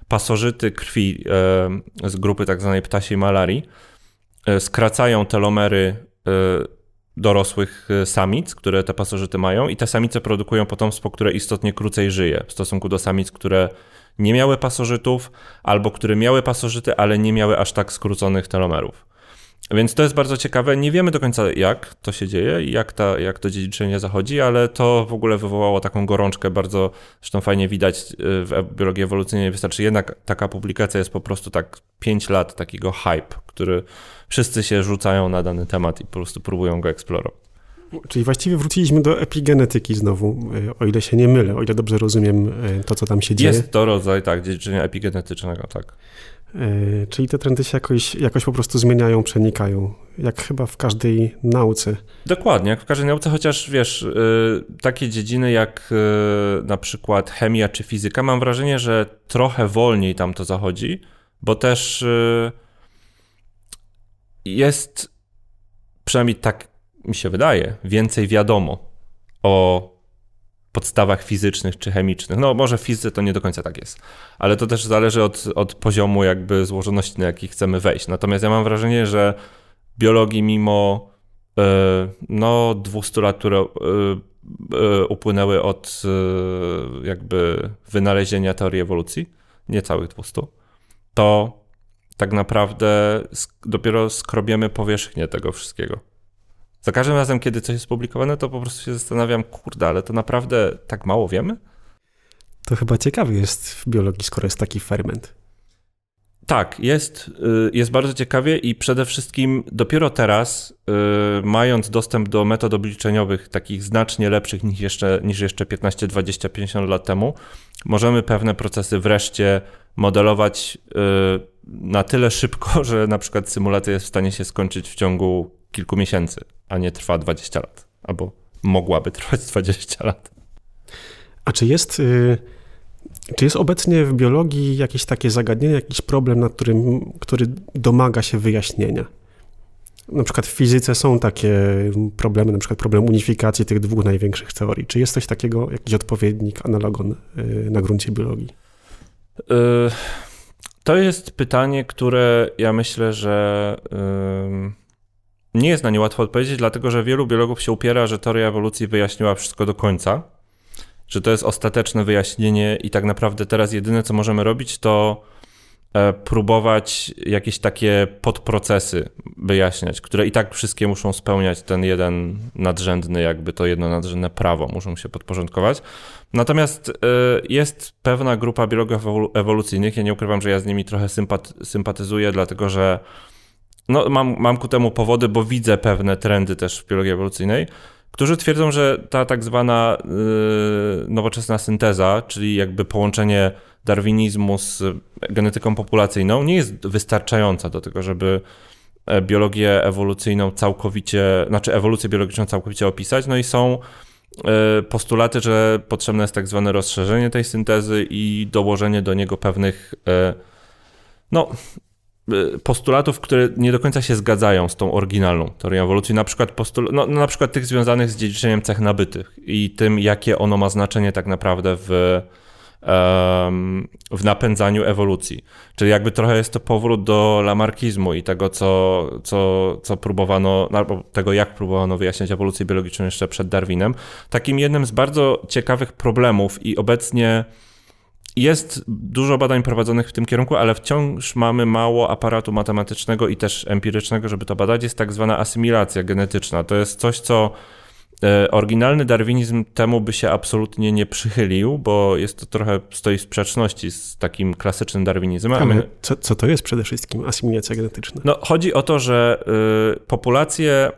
pasożyty krwi e, z grupy tak zwanej ptasiej malarii skracają telomery dorosłych e, samic, które te pasożyty mają i te samice produkują potomstwo, które istotnie krócej żyje w stosunku do samic, które nie miały pasożytów albo które miały pasożyty, ale nie miały aż tak skróconych telomerów. Więc to jest bardzo ciekawe. Nie wiemy do końca, jak to się dzieje i jak, ta, jak to dziedziczenie zachodzi, ale to w ogóle wywołało taką gorączkę. Bardzo zresztą fajnie widać y, w biologii ewolucyjnej. Wystarczy jednak taka publikacja jest po prostu tak 5 lat takiego hype, który wszyscy się rzucają na dany temat i po prostu próbują go eksplorować. Czyli właściwie wróciliśmy do epigenetyki znowu, y, o ile się nie mylę, o ile dobrze rozumiem y, to, co tam się dzieje. Jest to rodzaj, tak, dziedziczenia epigenetycznego, tak. E, czyli te trendy się jakoś, jakoś po prostu zmieniają, przenikają, jak chyba w każdej nauce. Dokładnie, jak w każdej nauce, chociaż wiesz, e, takie dziedziny jak e, na przykład chemia czy fizyka, mam wrażenie, że trochę wolniej tam to zachodzi, bo też jest, przynajmniej tak mi się wydaje, więcej wiadomo o podstawach fizycznych czy chemicznych. No może w fizyce to nie do końca tak jest, ale to też zależy od, od poziomu jakby złożoności, na jaki chcemy wejść. Natomiast ja mam wrażenie, że biologii mimo e, no 200 lat, które e, upłynęły od jakby wynalezienia teorii ewolucji, niecałych 200, to tak naprawdę dopiero skrobiemy powierzchnię tego wszystkiego. Za każdym razem, kiedy coś jest publikowane, to po prostu się zastanawiam, kurde, ale to naprawdę tak mało wiemy? To chyba ciekawy jest w biologii, skoro jest taki ferment. Tak, jest, y, jest bardzo ciekawie i przede wszystkim dopiero teraz, y, mając dostęp do metod obliczeniowych takich znacznie lepszych niż jeszcze, niż jeszcze 15, 20, 50 lat temu, możemy pewne procesy wreszcie modelować y, na tyle szybko, że na przykład symulacja jest w stanie się skończyć w ciągu kilku miesięcy, a nie trwa 20 lat, albo mogłaby trwać 20 lat. A czy jest, y, czy jest obecnie w biologii jakieś takie zagadnienie, jakiś problem, nad którym, który domaga się wyjaśnienia? Na przykład w fizyce są takie problemy, na przykład problem unifikacji tych dwóch największych teorii. Czy jest coś takiego, jakiś odpowiednik, analogon y, na gruncie biologii? Y, to jest pytanie, które ja myślę, że nie jest na nie łatwo odpowiedzieć, dlatego że wielu biologów się upiera, że teoria ewolucji wyjaśniła wszystko do końca, że to jest ostateczne wyjaśnienie i tak naprawdę teraz jedyne, co możemy robić, to e, próbować jakieś takie podprocesy wyjaśniać, które i tak wszystkie muszą spełniać ten jeden nadrzędny, jakby to jedno nadrzędne prawo, muszą się podporządkować. Natomiast e, jest pewna grupa biologów ewolucyjnych, ja nie ukrywam, że ja z nimi trochę sympatyzuję, dlatego że no, mam, mam ku temu powody, bo widzę pewne trendy też w biologii ewolucyjnej, którzy twierdzą, że ta tak zwana yy, nowoczesna synteza, czyli jakby połączenie darwinizmu z genetyką populacyjną, nie jest wystarczająca do tego, żeby e, biologię ewolucyjną całkowicie, znaczy ewolucję biologiczną całkowicie opisać. No i są e, postulaty, że potrzebne jest tak zwane rozszerzenie tej syntezy i dołożenie do niego pewnych e, no, Y, postulatów, które nie do końca się zgadzają z tą oryginalną teorią ewolucji, na przykład, postul- no, na przykład tych związanych z dziedziczeniem cech nabytych i tym, jakie ono ma znaczenie tak naprawdę w, w napędzaniu ewolucji. Czyli jakby trochę jest to powrót do lamarkizmu i tego, co, co, co próbowano, albo tego, jak próbowano wyjaśniać ewolucję biologiczną jeszcze przed Darwinem. Takim jednym z bardzo ciekawych problemów i obecnie jest dużo badań prowadzonych w tym kierunku, ale wciąż mamy mało aparatu matematycznego i też empirycznego, żeby to badać. Jest tak zwana asymilacja genetyczna. To jest coś, co oryginalny darwinizm temu by się absolutnie nie przychylił, bo jest to trochę stoi w sprzeczności z takim klasycznym darwinizmem. Ale co, co to jest przede wszystkim asymilacja genetyczna? No, chodzi o to, że y, populacje y,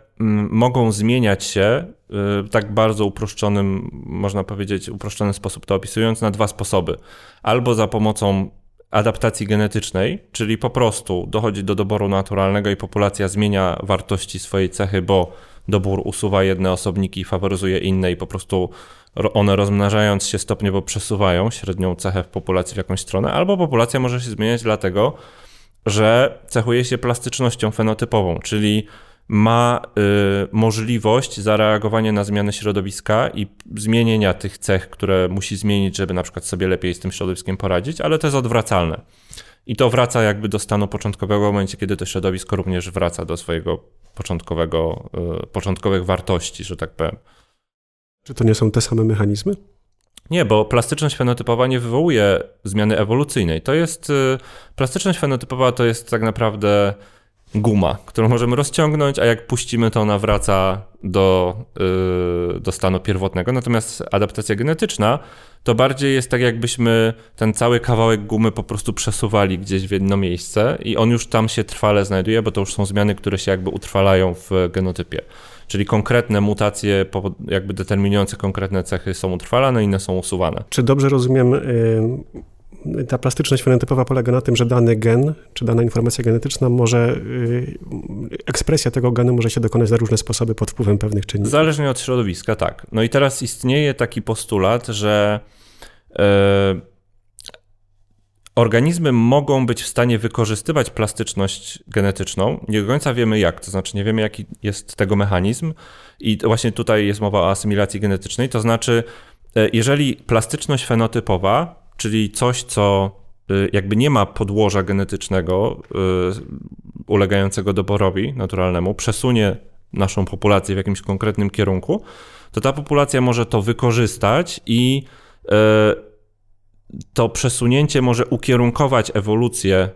mogą zmieniać się Y, tak bardzo uproszczonym, można powiedzieć, uproszczony sposób to opisując, na dwa sposoby. Albo za pomocą adaptacji genetycznej, czyli po prostu dochodzi do doboru naturalnego i populacja zmienia wartości swojej cechy, bo dobór usuwa jedne osobniki i faworyzuje inne i po prostu one rozmnażając się stopniowo przesuwają średnią cechę w populacji w jakąś stronę, albo populacja może się zmieniać dlatego, że cechuje się plastycznością fenotypową, czyli ma y, możliwość zareagowania na zmiany środowiska i zmienienia tych cech, które musi zmienić, żeby na przykład sobie lepiej z tym środowiskiem poradzić, ale to jest odwracalne. I to wraca jakby do stanu początkowego w momencie, kiedy to środowisko również wraca do swojego początkowego, y, początkowych wartości, że tak powiem. Czy to nie są te same mechanizmy? Nie, bo plastyczność fenotypowa nie wywołuje zmiany ewolucyjnej. To jest, y, plastyczność fenotypowa to jest tak naprawdę guma, którą możemy rozciągnąć, a jak puścimy, to ona wraca do, yy, do stanu pierwotnego. Natomiast adaptacja genetyczna to bardziej jest tak, jakbyśmy ten cały kawałek gumy po prostu przesuwali gdzieś w jedno miejsce i on już tam się trwale znajduje, bo to już są zmiany, które się jakby utrwalają w genotypie. Czyli konkretne mutacje, jakby determinujące konkretne cechy są utrwalane, inne są usuwane. Czy dobrze rozumiem, y, ta plastyczność fenotypowa polega na tym, że dany gen, czy dana informacja genetyczna może, y, ekspresja tego genu może się dokonać na różne sposoby pod wpływem pewnych czynników? Zależnie od środowiska, tak. No i teraz istnieje taki postulat, że yy, organizmy mogą być w stanie wykorzystywać plastyczność genetyczną. Nie do końca wiemy jak, to znaczy nie wiemy jaki jest tego mechanizm i właśnie tutaj jest mowa o asymilacji genetycznej, to znaczy e, jeżeli plastyczność fenotypowa, czyli coś, co e, jakby nie ma podłoża genetycznego e, ulegającego doborowi naturalnemu, przesunie naszą populację w jakimś konkretnym kierunku, to ta populacja może to wykorzystać i to przesunięcie może ukierunkować ewolucję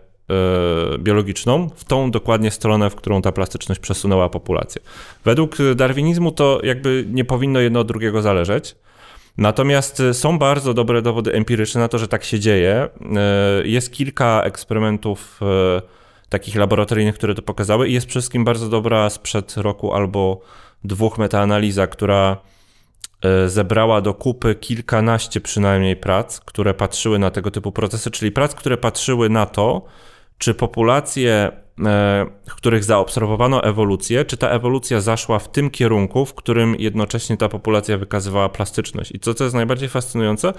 biologiczną w tą dokładnie stronę, w którą ta plastyczność przesunęła populację. Według darwinizmu to jakby nie powinno jedno od drugiego zależeć. Natomiast są bardzo dobre dowody empiryczne na to, że tak się dzieje. E, jest kilka eksperymentów e, takich laboratoryjnych, które to pokazały i jest przede wszystkim bardzo dobra sprzed roku albo dwóch metaanaliza, która zebrała do kupy kilkanaście przynajmniej prac, które patrzyły na tego typu procesy, czyli prac, które patrzyły na to, czy populacje, w których zaobserwowano ewolucję, czy ta ewolucja zaszła w tym kierunku, w którym jednocześnie ta populacja wykazywała plastyczność. I co, co jest najbardziej fascynujące,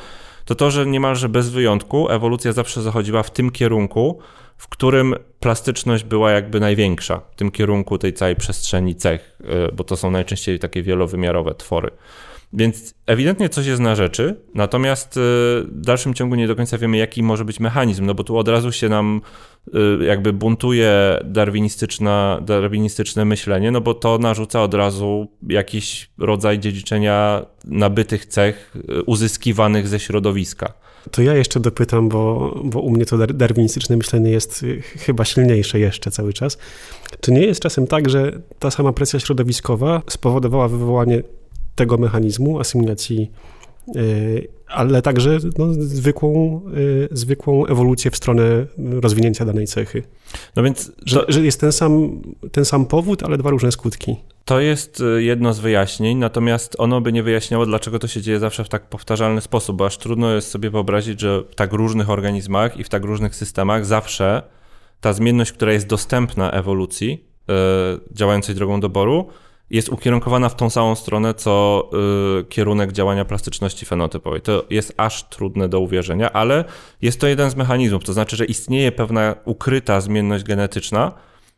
to to, że niemalże bez wyjątku ewolucja zawsze zachodziła w tym kierunku, w którym plastyczność była jakby największa, w tym kierunku tej całej przestrzeni cech, e, bo to są najczęściej takie wielowymiarowe twory. Więc ewidentnie coś jest na rzeczy, natomiast y, w dalszym ciągu nie do końca wiemy, jaki może być mechanizm, no bo tu od razu się nam y, jakby buntuje darwinistyczna, darwinistyczne myślenie, no bo to narzuca od razu jakiś rodzaj dziedziczenia nabytych cech y, uzyskiwanych ze środowiska. To ja jeszcze dopytam, bo, bo u mnie to darwinistyczne myślenie jest chyba silniejsze jeszcze cały czas. Czy nie jest czasem tak, że ta sama presja środowiskowa spowodowała wywołanie tego mechanizmu asymilacji, e, ale także no, zwykłą, e, zwykłą ewolucję w stronę rozwinięcia danej cechy. No więc, to... że, że jest ten sam, ten sam powód, ale dwa różne skutki. To jest e, jedno z wyjaśnień, natomiast ono by nie wyjaśniało, dlaczego to się dzieje zawsze w tak powtarzalny sposób, bo aż trudno jest sobie wyobrazić, że w tak różnych organizmach i w tak różnych systemach zawsze ta zmienność, która jest dostępna ewolucji, działającej drogą doboru, jest ukierunkowana w tą samą stronę, co y, kierunek działania plastyczności fenotypowej. To jest aż trudne do uwierzenia, ale jest to jeden z mechanizmów. To znaczy, że istnieje pewna ukryta zmienność genetyczna,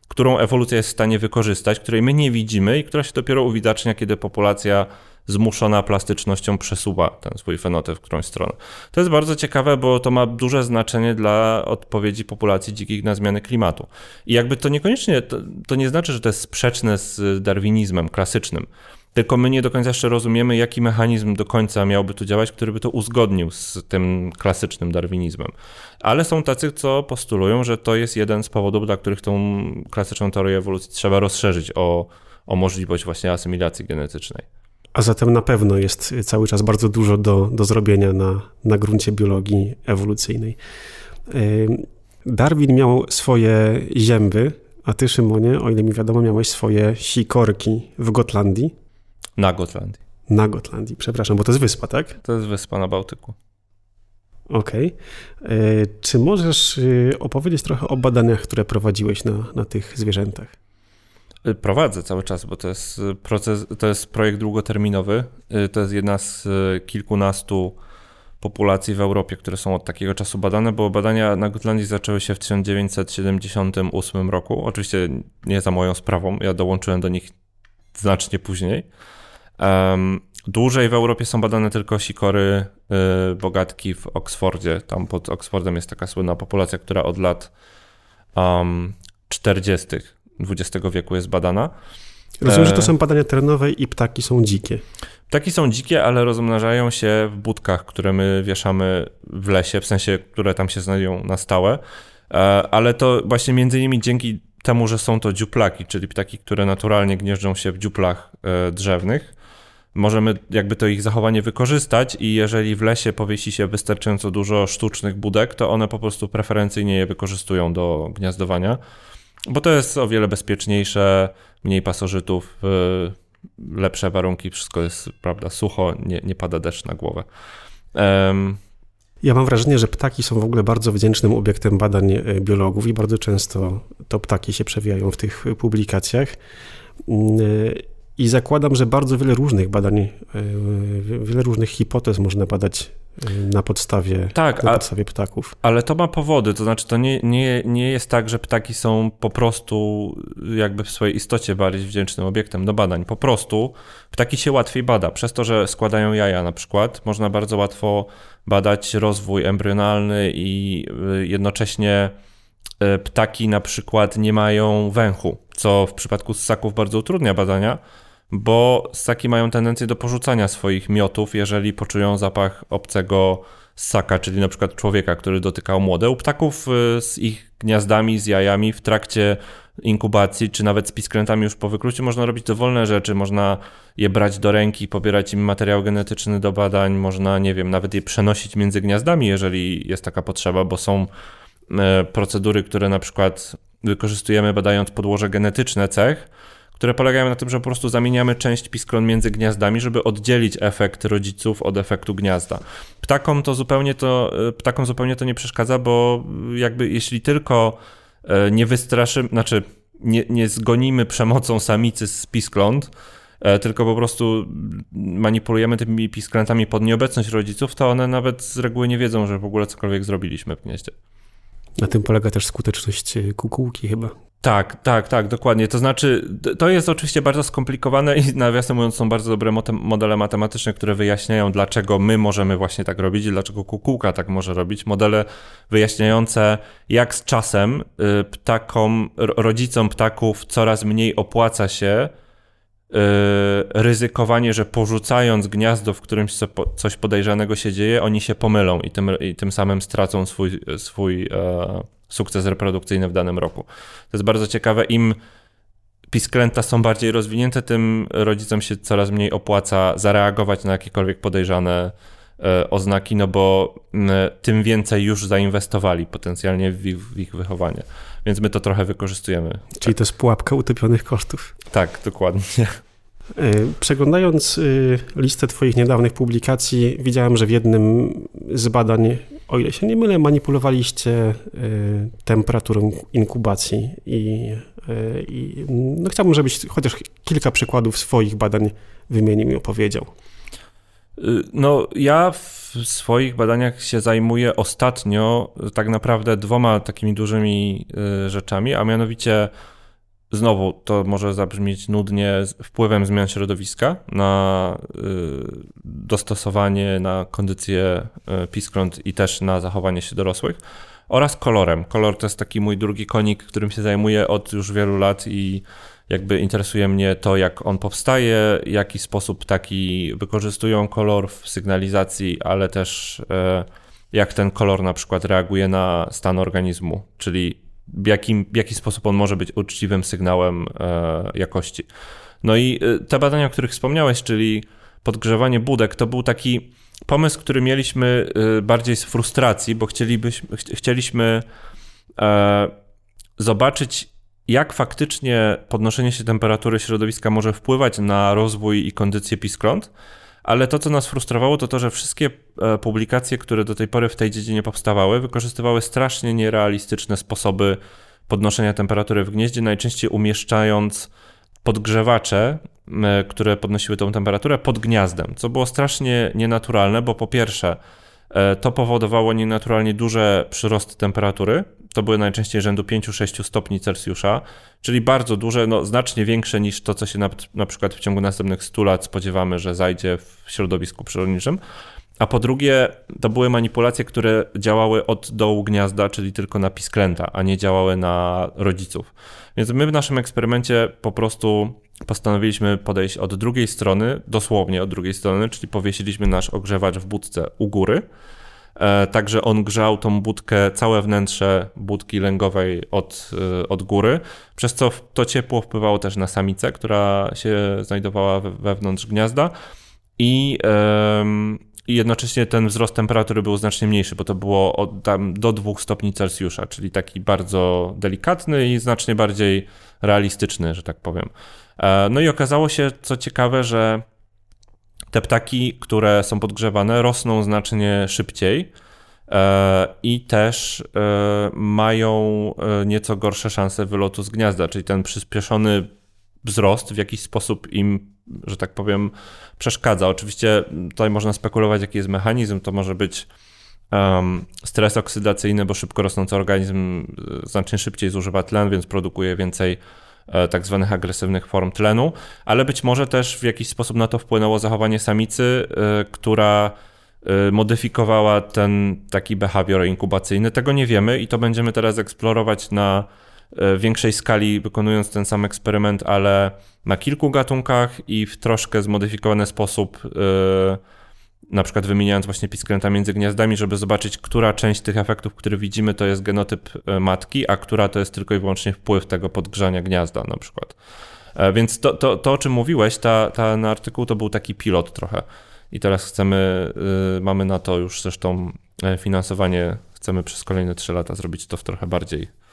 którą ewolucja jest w stanie wykorzystać, której my nie widzimy i która się dopiero uwidacznia, kiedy populacja zmuszona plastycznością przesuwa ten swój fenotyp w którąś stronę. To jest bardzo ciekawe, bo to ma duże znaczenie dla odpowiedzi populacji dzikich na zmiany klimatu. I jakby to niekoniecznie, to, to nie znaczy, że to jest sprzeczne z darwinizmem klasycznym, tylko my nie do końca jeszcze rozumiemy, jaki mechanizm do końca miałby tu działać, który by to uzgodnił z tym klasycznym darwinizmem. Ale są tacy, co postulują, że to jest jeden z powodów, dla których tą klasyczną teorię ewolucji trzeba rozszerzyć o, o możliwość właśnie asymilacji genetycznej. A zatem na pewno jest cały czas bardzo dużo do, do zrobienia na, na gruncie biologii ewolucyjnej. Darwin miał swoje zięby, a ty, Szymonie, o ile mi wiadomo, miałeś swoje sikorki w Gotlandii. Na Gotlandii. Na Gotlandii, przepraszam, bo to jest wyspa, tak? To jest wyspa na Bałtyku. Okej. Okay. Czy możesz y, opowiedzieć trochę o badaniach, które prowadziłeś na, na tych zwierzętach? Y, prowadzę cały czas, bo to jest y, proces, to jest projekt długoterminowy. Y, to jest jedna z kilkunastu populacji w Europie, które są od takiego czasu badane, bo badania na Gotlandii zaczęły się w 1978 roku. Oczywiście nie za moją sprawą, ja dołączyłem do nich znacznie później. Um, dłużej w Europie są badane tylko sikory y, bogatki w Oksfordzie. Tam pod Oksfordem jest taka słynna populacja, która od lat um, 40 XX wieku jest badana. Rozumiem, że to e, są badania terenowe i ptaki są dzikie. Ptaki są dzikie, ale rozmnażają się w budkach, które my wieszamy w lesie, w sensie, które tam się znajdują na stałe. E, ale to właśnie między innymi dzięki temu, że są to dziuplaki, czyli ptaki, które naturalnie gnieżdżą się w dziuplach e, drzewnych, możemy jakby to ich zachowanie wykorzystać i jeżeli w lesie powiesi się wystarczająco dużo sztucznych budek, to one po prostu preferencyjnie je wykorzystują do gniazdowania, bo to jest o wiele bezpieczniejsze, mniej pasożytów, lepsze warunki, wszystko jest, prawda, sucho, nie, nie pada deszcz na głowę. Um, ja mam wrażenie, że ptaki są w ogóle bardzo wdzięcznym obiektem badań e, biologów i bardzo często to ptaki się przewijają w tych publikacjach. Mm, e, I zakładam, że bardzo wiele różnych badań, wiele różnych hipotez można badać na podstawie, tak, na podstawie ptaków. Ale to ma powody, to znaczy to nie, nie, nie jest tak, że ptaki są po prostu jakby w swojej istocie bardziej wdzięcznym obiektem do badań. Po prostu ptaki się łatwiej bada. Przez to, że składają jaja na przykład, można bardzo łatwo badać rozwój embrionalny i y, jednocześnie y, ptaki na przykład nie mają węchu, co w przypadku ssaków bardzo utrudnia badania, bo ssaki mają tendencję do porzucania swoich miotów, jeżeli poczują zapach obcego ssaka, czyli na przykład człowieka, który dotykał młode. U ptaków y, z ich gniazdami, z jajami w trakcie inkubacji, czy nawet z piskrętami już po wykluciu można robić dowolne rzeczy. Można je brać do ręki, pobierać im materiał genetyczny do badań, można, nie wiem, nawet je przenosić między gniazdami, jeżeli jest taka potrzeba, bo są e, procedury, które na przykład wykorzystujemy badając podłoże genetyczne cech, które polegają na tym, że po prostu zamieniamy część piskron między gniazdami, żeby oddzielić efekt rodziców od efektu gniazda. Ptakom to zupełnie to, e, ptakom zupełnie to nie przeszkadza, bo jakby jeśli tylko e, nie wystraszymy, znaczy nie, nie zgonimy przemocą samicy z piskląt, e, tylko po prostu manipulujemy tymi pisklętami pod nieobecność rodziców, to one nawet z reguły nie wiedzą, że w ogóle cokolwiek zrobiliśmy w gnieździe. Na tym polega też skuteczność kukułki chyba. Tak, tak, tak, dokładnie. To znaczy, to jest oczywiście bardzo skomplikowane i nawiasem mówiąc są bardzo dobre modele matematyczne, które wyjaśniają, dlaczego my możemy właśnie tak robić i dlaczego kukułka tak może robić. Modele wyjaśniające, jak z czasem y, ptakom, rodzicom ptaków coraz mniej opłaca się y, ryzykowanie, że porzucając gniazdo, w którym coś podejrzanego się dzieje, oni się pomylą i tym, i tym samym stracą swój, swój e, sukces reprodukcyjny w danym roku. To jest bardzo ciekawe. Im pisklęta są bardziej rozwinięte, tym rodzicom się coraz mniej opłaca zareagować na jakiekolwiek podejrzane e, oznaki, no bo tym więcej już zainwestowali potencjalnie w ich, w ich wychowanie. Więc my to trochę wykorzystujemy. Czyli to jest pułapka utopionych kosztów. Tak, dokładnie. E, przeglądając e, listę Twoich niedawnych publikacji, widziałem, że w jednym z badań o ile się nie mylę, manipulowaliście e, temperaturą inkubacji i, e, i no chciałbym, żebyś chociaż kilka przykładów swoich badań wymienił i opowiedział. Y, no, ja w swoich badaniach się zajmuję ostatnio tak naprawdę dwoma takimi dużymi y, rzeczami, a mianowicie znowu to może zabrzmieć nudnie, wpływem zmian środowiska na y, dostosowanie, na kondycję y, piskląt i też na zachowanie się dorosłych oraz kolorem. Kolor to jest taki mój drugi konik, którym się zajmuję od już wielu lat i jakby interesuje mnie to, jak on powstaje, jaki sposób taki wykorzystują kolor w sygnalizacji, ale też y, jak ten kolor na przykład reaguje na stan organizmu, czyli w, jakim, w jaki sposób on może być uczciwym sygnałem e, jakości. No i e, te badania, o których wspomniałeś, czyli podgrzewanie budek, to był taki pomysł, który mieliśmy e, bardziej z frustracji, bo chcielibyśmy, chcieliśmy zobaczyć, jak faktycznie podnoszenie się temperatury środowiska może wpływać na rozwój i kondycję piskląt ale to, co nas frustrowało, to to, że wszystkie e, publikacje, które do tej pory w tej dziedzinie powstawały, wykorzystywały strasznie nierealistyczne sposoby podnoszenia temperatury w gnieździe, najczęściej umieszczając podgrzewacze, które podnosiły tą temperaturę pod gniazdem, co było strasznie nienaturalne, bo po pierwsze, e, to powodowało nienaturalnie duże przyrosty temperatury, to były najczęściej rzędu 5-6 stopni Celsjusza, czyli bardzo duże, no, znacznie większe niż to, co się na, na przykład w ciągu następnych 100 lat spodziewamy, że zajdzie w środowisku przyrodniczym. A po drugie, to były manipulacje, które działały od dołu gniazda, czyli tylko na pisklęta, a nie działały na rodziców. Więc my w naszym eksperymencie po prostu postanowiliśmy podejść od drugiej strony, dosłownie od drugiej strony, czyli powiesiliśmy nasz ogrzewacz w budce u góry Także on grzał tą budkę, całe wnętrze budki lęgowej od, od góry, przez co to ciepło wpływało też na samicę, która się znajdowała wewnątrz gniazda. I, i jednocześnie ten wzrost temperatury był znacznie mniejszy, bo to było od, tam do 2 stopni Celsjusza, czyli taki bardzo delikatny i znacznie bardziej realistyczny, że tak powiem. E, no i okazało się, co ciekawe, że te ptaki, które są podgrzewane, rosną znacznie szybciej e, i też e, mają nieco gorsze szanse wylotu z gniazda, czyli ten przyspieszony wzrost w jakiś sposób im, że tak powiem, przeszkadza. Oczywiście tutaj można spekulować, jaki jest mechanizm. To może być stres oksydacyjny, bo szybko rosnący organizm e, znacznie szybciej zużywa tlen, więc produkuje więcej e, tak zwanych agresywnych form tlenu, ale być może też w jakiś sposób na to wpłynęło zachowanie samicy, e, która modyfikowała ten taki behawior inkubacyjny. Tego nie wiemy i to będziemy teraz eksplorować na E, większej skali, wykonując ten sam eksperyment, ale na kilku gatunkach i w troszkę zmodyfikowany sposób, e, na przykład wymieniając właśnie pisklęta między gniazdami, żeby zobaczyć, która część tych efektów, które widzimy, to jest genotyp e, matki, a która to jest tylko i wyłącznie wpływ tego podgrzania gniazda na przykład. Więc to, to, to o czym mówiłeś, ta, ten artykuł to był taki pilot trochę. I teraz chcemy, mamy na to już zresztą finansowanie, chcemy przez kolejne 3 lata zrobić to w trochę bardziej E,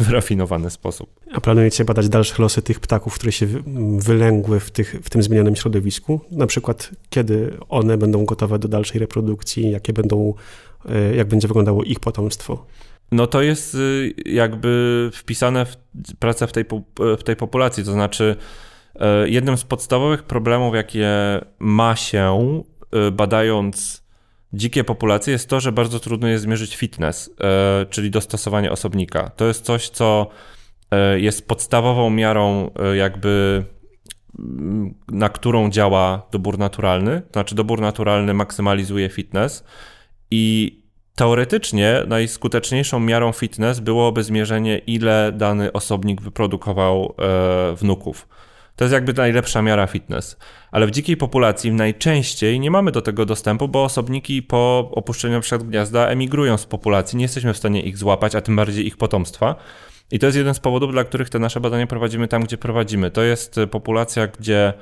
wyrafinowany sposób. A planujecie badać dalsze losy tych ptaków, które się wylęgły w, tych, w tym zmienionym środowisku? Na przykład, kiedy one będą gotowe do dalszej reprodukcji, jakie będą, e, jak będzie wyglądało ich potomstwo? No to jest y, jakby wpisane w pracę w tej, w tej populacji, to znaczy e, jednym z podstawowych problemów, jakie ma się badając dzikie populacje jest to, że bardzo trudno jest zmierzyć fitness, e, czyli dostosowanie osobnika. To jest coś, co e, jest podstawową miarą e, jakby mm, na którą działa dobór naturalny. Znaczy dobór naturalny maksymalizuje fitness i teoretycznie najskuteczniejszą miarą fitness byłoby zmierzenie ile dany osobnik wyprodukował wnuków. To jest jakby najlepsza miara fitness. Ale w dzikiej populacji najczęściej nie mamy do tego dostępu, bo osobniki po opuszczeniu np. gniazda emigrują z populacji, nie jesteśmy w stanie ich złapać, a tym bardziej ich potomstwa. I to jest jeden z powodów, dla których te nasze badania prowadzimy tam, gdzie prowadzimy. To jest populacja, gdzie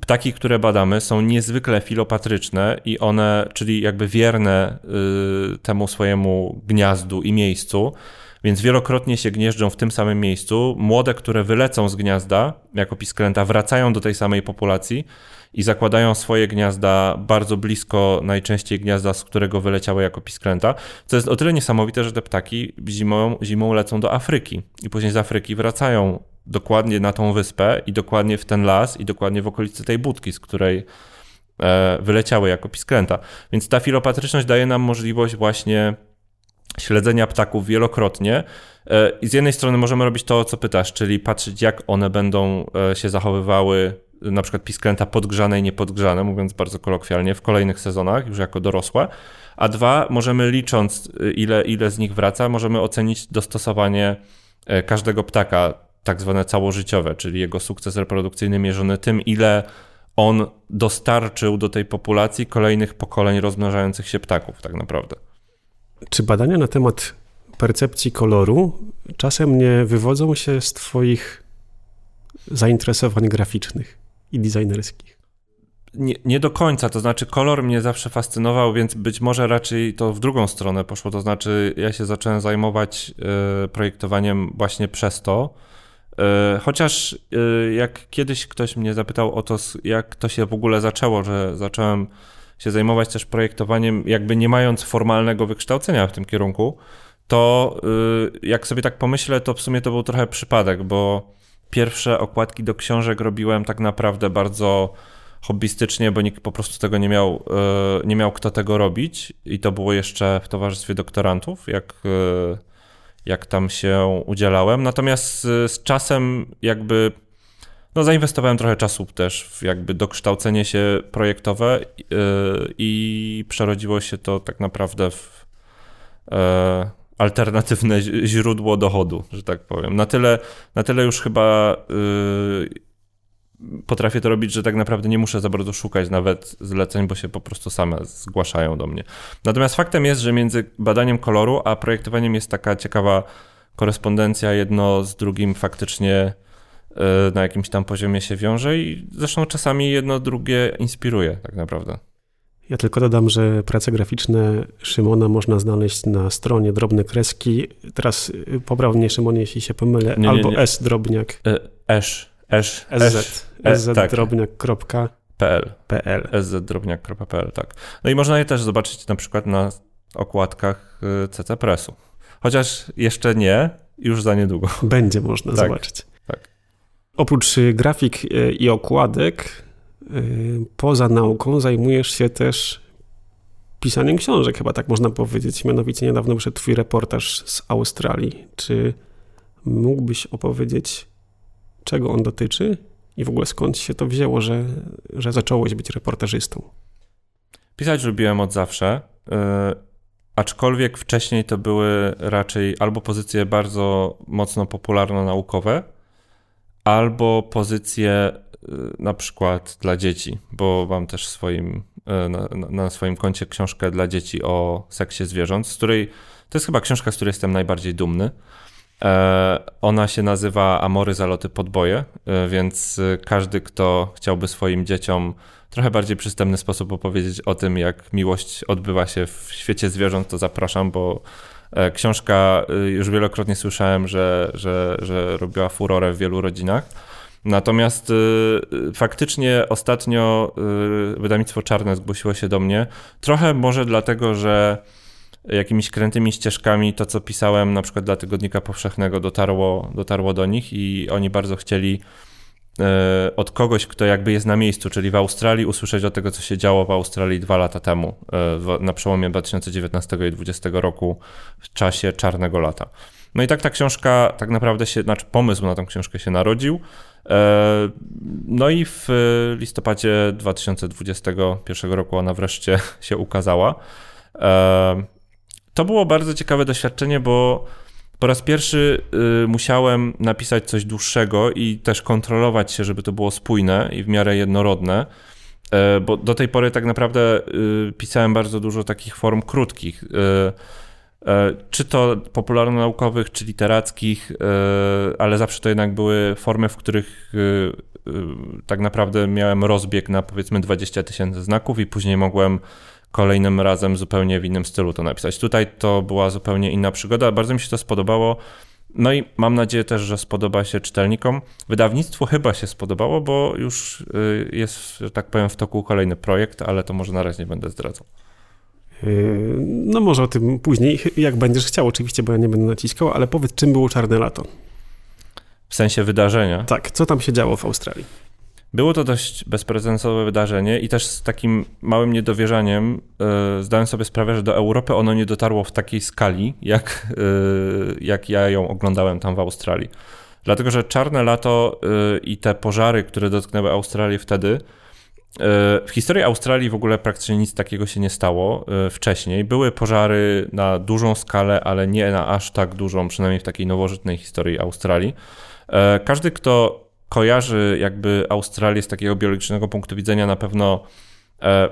ptaki, które badamy, są niezwykle filopatryczne i one, czyli jakby wierne y, temu swojemu gniazdu i miejscu więc wielokrotnie się gnieżdżą w tym samym miejscu. Młode, które wylecą z gniazda jako pisklęta, wracają do tej samej populacji i zakładają swoje gniazda bardzo blisko najczęściej gniazda, z którego wyleciały jako pisklęta, co jest o tyle niesamowite, że te ptaki zimą, zimą lecą do Afryki i później z Afryki wracają dokładnie na tą wyspę i dokładnie w ten las i dokładnie w okolicy tej budki, z której e, wyleciały jako pisklęta. Więc ta filopatryczność daje nam możliwość właśnie śledzenia ptaków wielokrotnie. E, I z jednej strony możemy robić to, co pytasz, czyli patrzeć, jak one będą e, się zachowywały, na przykład pisklęta podgrzane i niepodgrzane, mówiąc bardzo kolokwialnie, w kolejnych sezonach, już jako dorosłe. A dwa, możemy licząc, e, ile, ile z nich wraca, możemy ocenić dostosowanie każdego ptaka, tak zwane całożyciowe, czyli jego sukces reprodukcyjny mierzony tym, ile on dostarczył do tej populacji kolejnych pokoleń rozmnażających się ptaków, tak naprawdę. Czy badania na temat percepcji koloru czasem nie wywodzą się z Twoich zainteresowań graficznych i designerskich? Nie, nie, do końca, to znaczy kolor mnie zawsze fascynował, więc być może raczej to w drugą stronę poszło. To znaczy, ja się zacząłem zajmować y, projektowaniem właśnie przez to. Y, chociaż y, jak kiedyś ktoś mnie zapytał o to, jak to się w ogóle zaczęło, że zacząłem się zajmować też projektowaniem, jakby nie mając formalnego wykształcenia w tym kierunku, to y, jak sobie tak pomyślę, to w sumie to był trochę przypadek, bo pierwsze okładki do książek robiłem tak naprawdę bardzo hobbystycznie, bo nikt po prostu tego nie miał, y, nie miał kto tego robić i to było jeszcze w towarzystwie doktorantów, jak, y, jak tam się udzielałem. Natomiast z czasem jakby no, zainwestowałem trochę czasu też w jakby dokształcenie się projektowe yy, i przerodziło się to tak naprawdę w yy, alternatywne źródło dochodu, że tak powiem. Na tyle, na tyle już chyba yy, potrafię to robić, że tak naprawdę nie muszę za bardzo szukać nawet zleceń, bo się po prostu same zgłaszają do mnie. Natomiast faktem jest, że między badaniem koloru a projektowaniem jest taka ciekawa korespondencja, jedno z drugim faktycznie e, na jakimś tam poziomie się wiąże i zresztą czasami jedno drugie inspiruje tak naprawdę. Ja tylko dodam, że prace graficzne Szymona można znaleźć na stronie Drobne Kreski. Teraz y, poprawnie Szymon, jeśli się pomylę, nie, nie, albo nie. S Drobniak. Esz, esz, esz, sz tak. drobniak.pl PL. szdrobniak.pl, tak. No i można je też zobaczyć na przykład na okładkach y, CC Pressu. Chociaż jeszcze nie, już za niedługo. Będzie można tak, zobaczyć. Oprócz y, grafik i okładek, Y, poza nauką zajmujesz się też pisaniem książek, chyba tak można powiedzieć. Mianowicie niedawno wyszedł twój reportaż z Australii. Czy mógłbyś opowiedzieć, czego on dotyczy i w ogóle skąd się to wzięło, że, że zacząłeś być reportażystą? Pisać lubiłem od zawsze, aczkolwiek wcześniej to były raczej albo pozycje bardzo mocno popularno-naukowe, albo pozycje Y, na przykład dla dzieci, bo mam też swoim, y, na, na, swoim koncie książkę dla dzieci o seksie zwierząt, z której to jest chyba książka, z której jestem najbardziej dumny. E, ona się nazywa Amory, zaloty, podboje, e, więc każdy, kto chciałby swoim dzieciom trochę bardziej przystępny sposób opowiedzieć o tym, jak miłość odbywa się w świecie zwierząt, to zapraszam, bo książka już wielokrotnie słyszałem, że, że, że robiła furorę w wielu rodzinach. Natomiast y, y, faktycznie ostatnio y, wydawnictwo Czarne zgłosiło się do mnie. Trochę może dlatego, że jakimiś krętymi ścieżkami to, co pisałem na przykład dla Tygodnika Powszechnego dotarło, dotarło do nich i oni bardzo chcieli od kogoś, kto jakby jest na miejscu, czyli w Australii, usłyszeć o tego, co się działo w Australii dwa lata temu, na przełomie 2019 i 2020 roku, w czasie czarnego lata. No i tak ta książka, tak naprawdę się, znaczy pomysł na tę książkę się narodził. E, no i w listopadzie 2021 roku ona wreszcie się ukazała. E, to było bardzo ciekawe doświadczenie, bo po raz pierwszy y, musiałem napisać coś dłuższego i też kontrolować się, żeby to było spójne i w miarę jednorodne. E, bo do tej pory tak naprawdę y, pisałem bardzo dużo takich form krótkich. Y, E, czy to popularno-naukowych, czy literackich, e, ale zawsze to jednak były formy, w których e, tak naprawdę miałem rozbieg na powiedzmy 20 tysięcy znaków i później mogłem kolejnym razem zupełnie w innym stylu to napisać. Tutaj to była zupełnie inna przygoda, bardzo mi się to spodobało. No i mam nadzieję też, że spodoba się czytelnikom. Wydawnictwu chyba się spodobało, bo już jest, że tak powiem, w toku kolejny projekt, ale to może na razie nie będę zdradzał. Yy, no może o tym później, jak będziesz chciał oczywiście, bo ja nie będę naciskał, ale powiedz, czym było Czarne Lato? W sensie wydarzenia? Tak, co tam się działo w Australii? Było to dość bezprecedensowe wydarzenie i też z takim małym niedowierzaniem yy, zdałem sobie sprawę, że do Europy ono nie dotarło w takiej skali, jak, yy, jak ja ją oglądałem tam w Australii. Dlatego, że Czarne Lato yy, i te pożary, które dotknęły Australię wtedy, w historii Australii w ogóle praktycznie nic takiego się nie stało wcześniej. Były pożary na dużą skalę, ale nie na aż tak dużą, przynajmniej w takiej nowożytnej historii Australii. Każdy, kto kojarzy jakby Australię z takiego biologicznego punktu widzenia, na pewno e,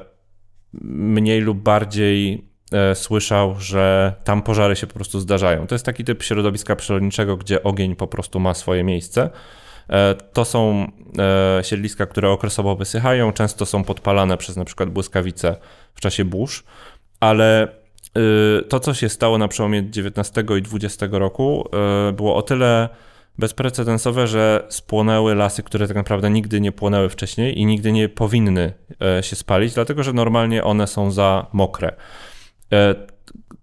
mniej lub bardziej słyszał, że tam pożary się po prostu zdarzają. To jest taki typ środowiska przyrodniczego, gdzie ogień po prostu ma swoje miejsce. E, to są e, siedliska, które okresowo wysychają, często są podpalane przez na przykład błyskawice w czasie burz, ale y, to, co się stało na przełomie XIX i XX roku, y, było o tyle bezprecedensowe, że spłonęły lasy, które tak naprawdę nigdy nie płonęły wcześniej i nigdy nie powinny e, się spalić, dlatego że normalnie one są za mokre.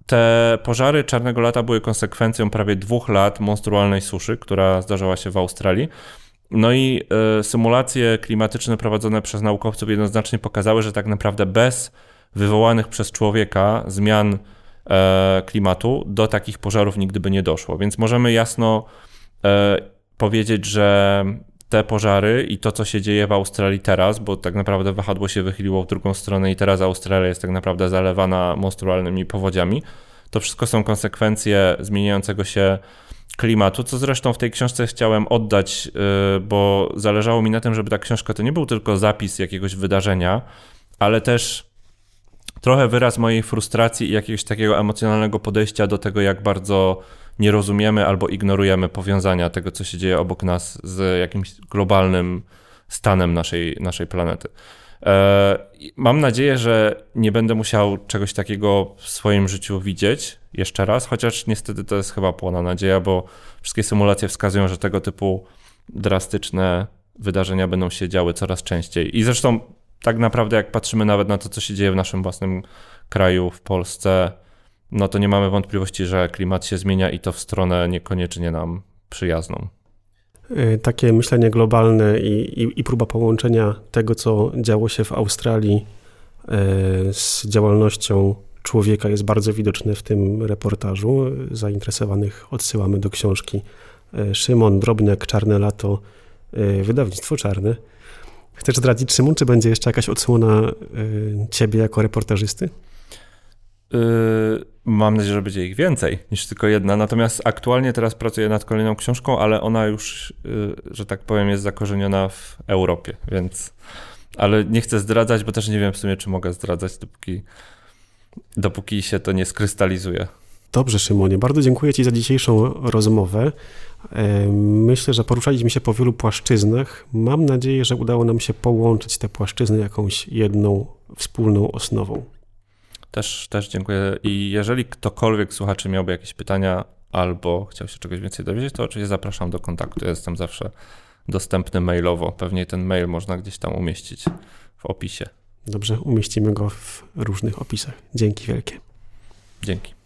Te pożary Czarnego Lata były konsekwencją prawie dwóch lat monstrualnej suszy, która zdarzała się w Australii. No i y, symulacje klimatyczne prowadzone przez naukowców jednoznacznie pokazały, że tak naprawdę bez wywołanych przez człowieka zmian klimatu do takich pożarów nigdy by nie doszło. Więc możemy jasno powiedzieć, że te pożary i to, co się dzieje w Australii teraz, bo tak naprawdę wahadło się wychyliło w drugą stronę i teraz Australia jest tak naprawdę zalewana monstrualnymi powodziami, To wszystko są konsekwencje zmieniającego się klimatu, co zresztą w tej książce chciałem oddać, y, bo zależało mi na tym, żeby ta książka to nie był tylko zapis jakiegoś wydarzenia, ale też trochę wyraz mojej frustracji i jakiegoś takiego emocjonalnego podejścia do tego, jak bardzo nie rozumiemy albo ignorujemy powiązania tego, co się dzieje obok nas z jakimś globalnym stanem naszej, naszej planety. E, mam nadzieję, że nie będę musiał czegoś takiego w swoim życiu widzieć jeszcze raz, chociaż niestety to jest chyba płona nadzieja, bo wszystkie symulacje wskazują, że tego typu drastyczne wydarzenia będą się działy coraz częściej. I zresztą tak naprawdę, jak patrzymy nawet na to, co się dzieje w naszym własnym kraju, w Polsce, no to nie mamy wątpliwości, że klimat się zmienia i to w stronę niekoniecznie nam przyjazną. Y, takie myślenie globalne i, i, i próba połączenia tego, co działo się w Australii y, z działalnością człowieka jest bardzo widoczne w tym reportażu. Zainteresowanych odsyłamy do książki y, Szymon Drobnek, Czarne Lato, wydawnictwo Czarne. Chcesz zdradzić, Szymon, czy będzie jeszcze jakaś odsłona ciebie jako reportażysty? Yy, mam nadzieję, że będzie ich więcej niż tylko jedna. Natomiast aktualnie teraz pracuję nad kolejną książką, ale ona już, yy, że tak powiem, jest zakorzeniona w Europie, więc. Ale nie chcę zdradzać, bo też nie wiem w sumie, czy mogę zdradzać, dopóki, dopóki się to nie skrystalizuje. Dobrze, Szymonie, bardzo dziękuję Ci za dzisiejszą rozmowę. Myślę, że poruszaliśmy się po wielu płaszczyznach. Mam nadzieję, że udało nam się połączyć te płaszczyzny jakąś jedną wspólną osnową. Też, też dziękuję. I jeżeli ktokolwiek słuchaczy miałby jakieś pytania albo chciał się czegoś więcej dowiedzieć, to oczywiście zapraszam do kontaktu. Jestem zawsze dostępny mailowo. Pewnie ten mail można gdzieś tam umieścić w opisie. Dobrze, umieścimy go w różnych opisach. Dzięki wielkie. Dzięki.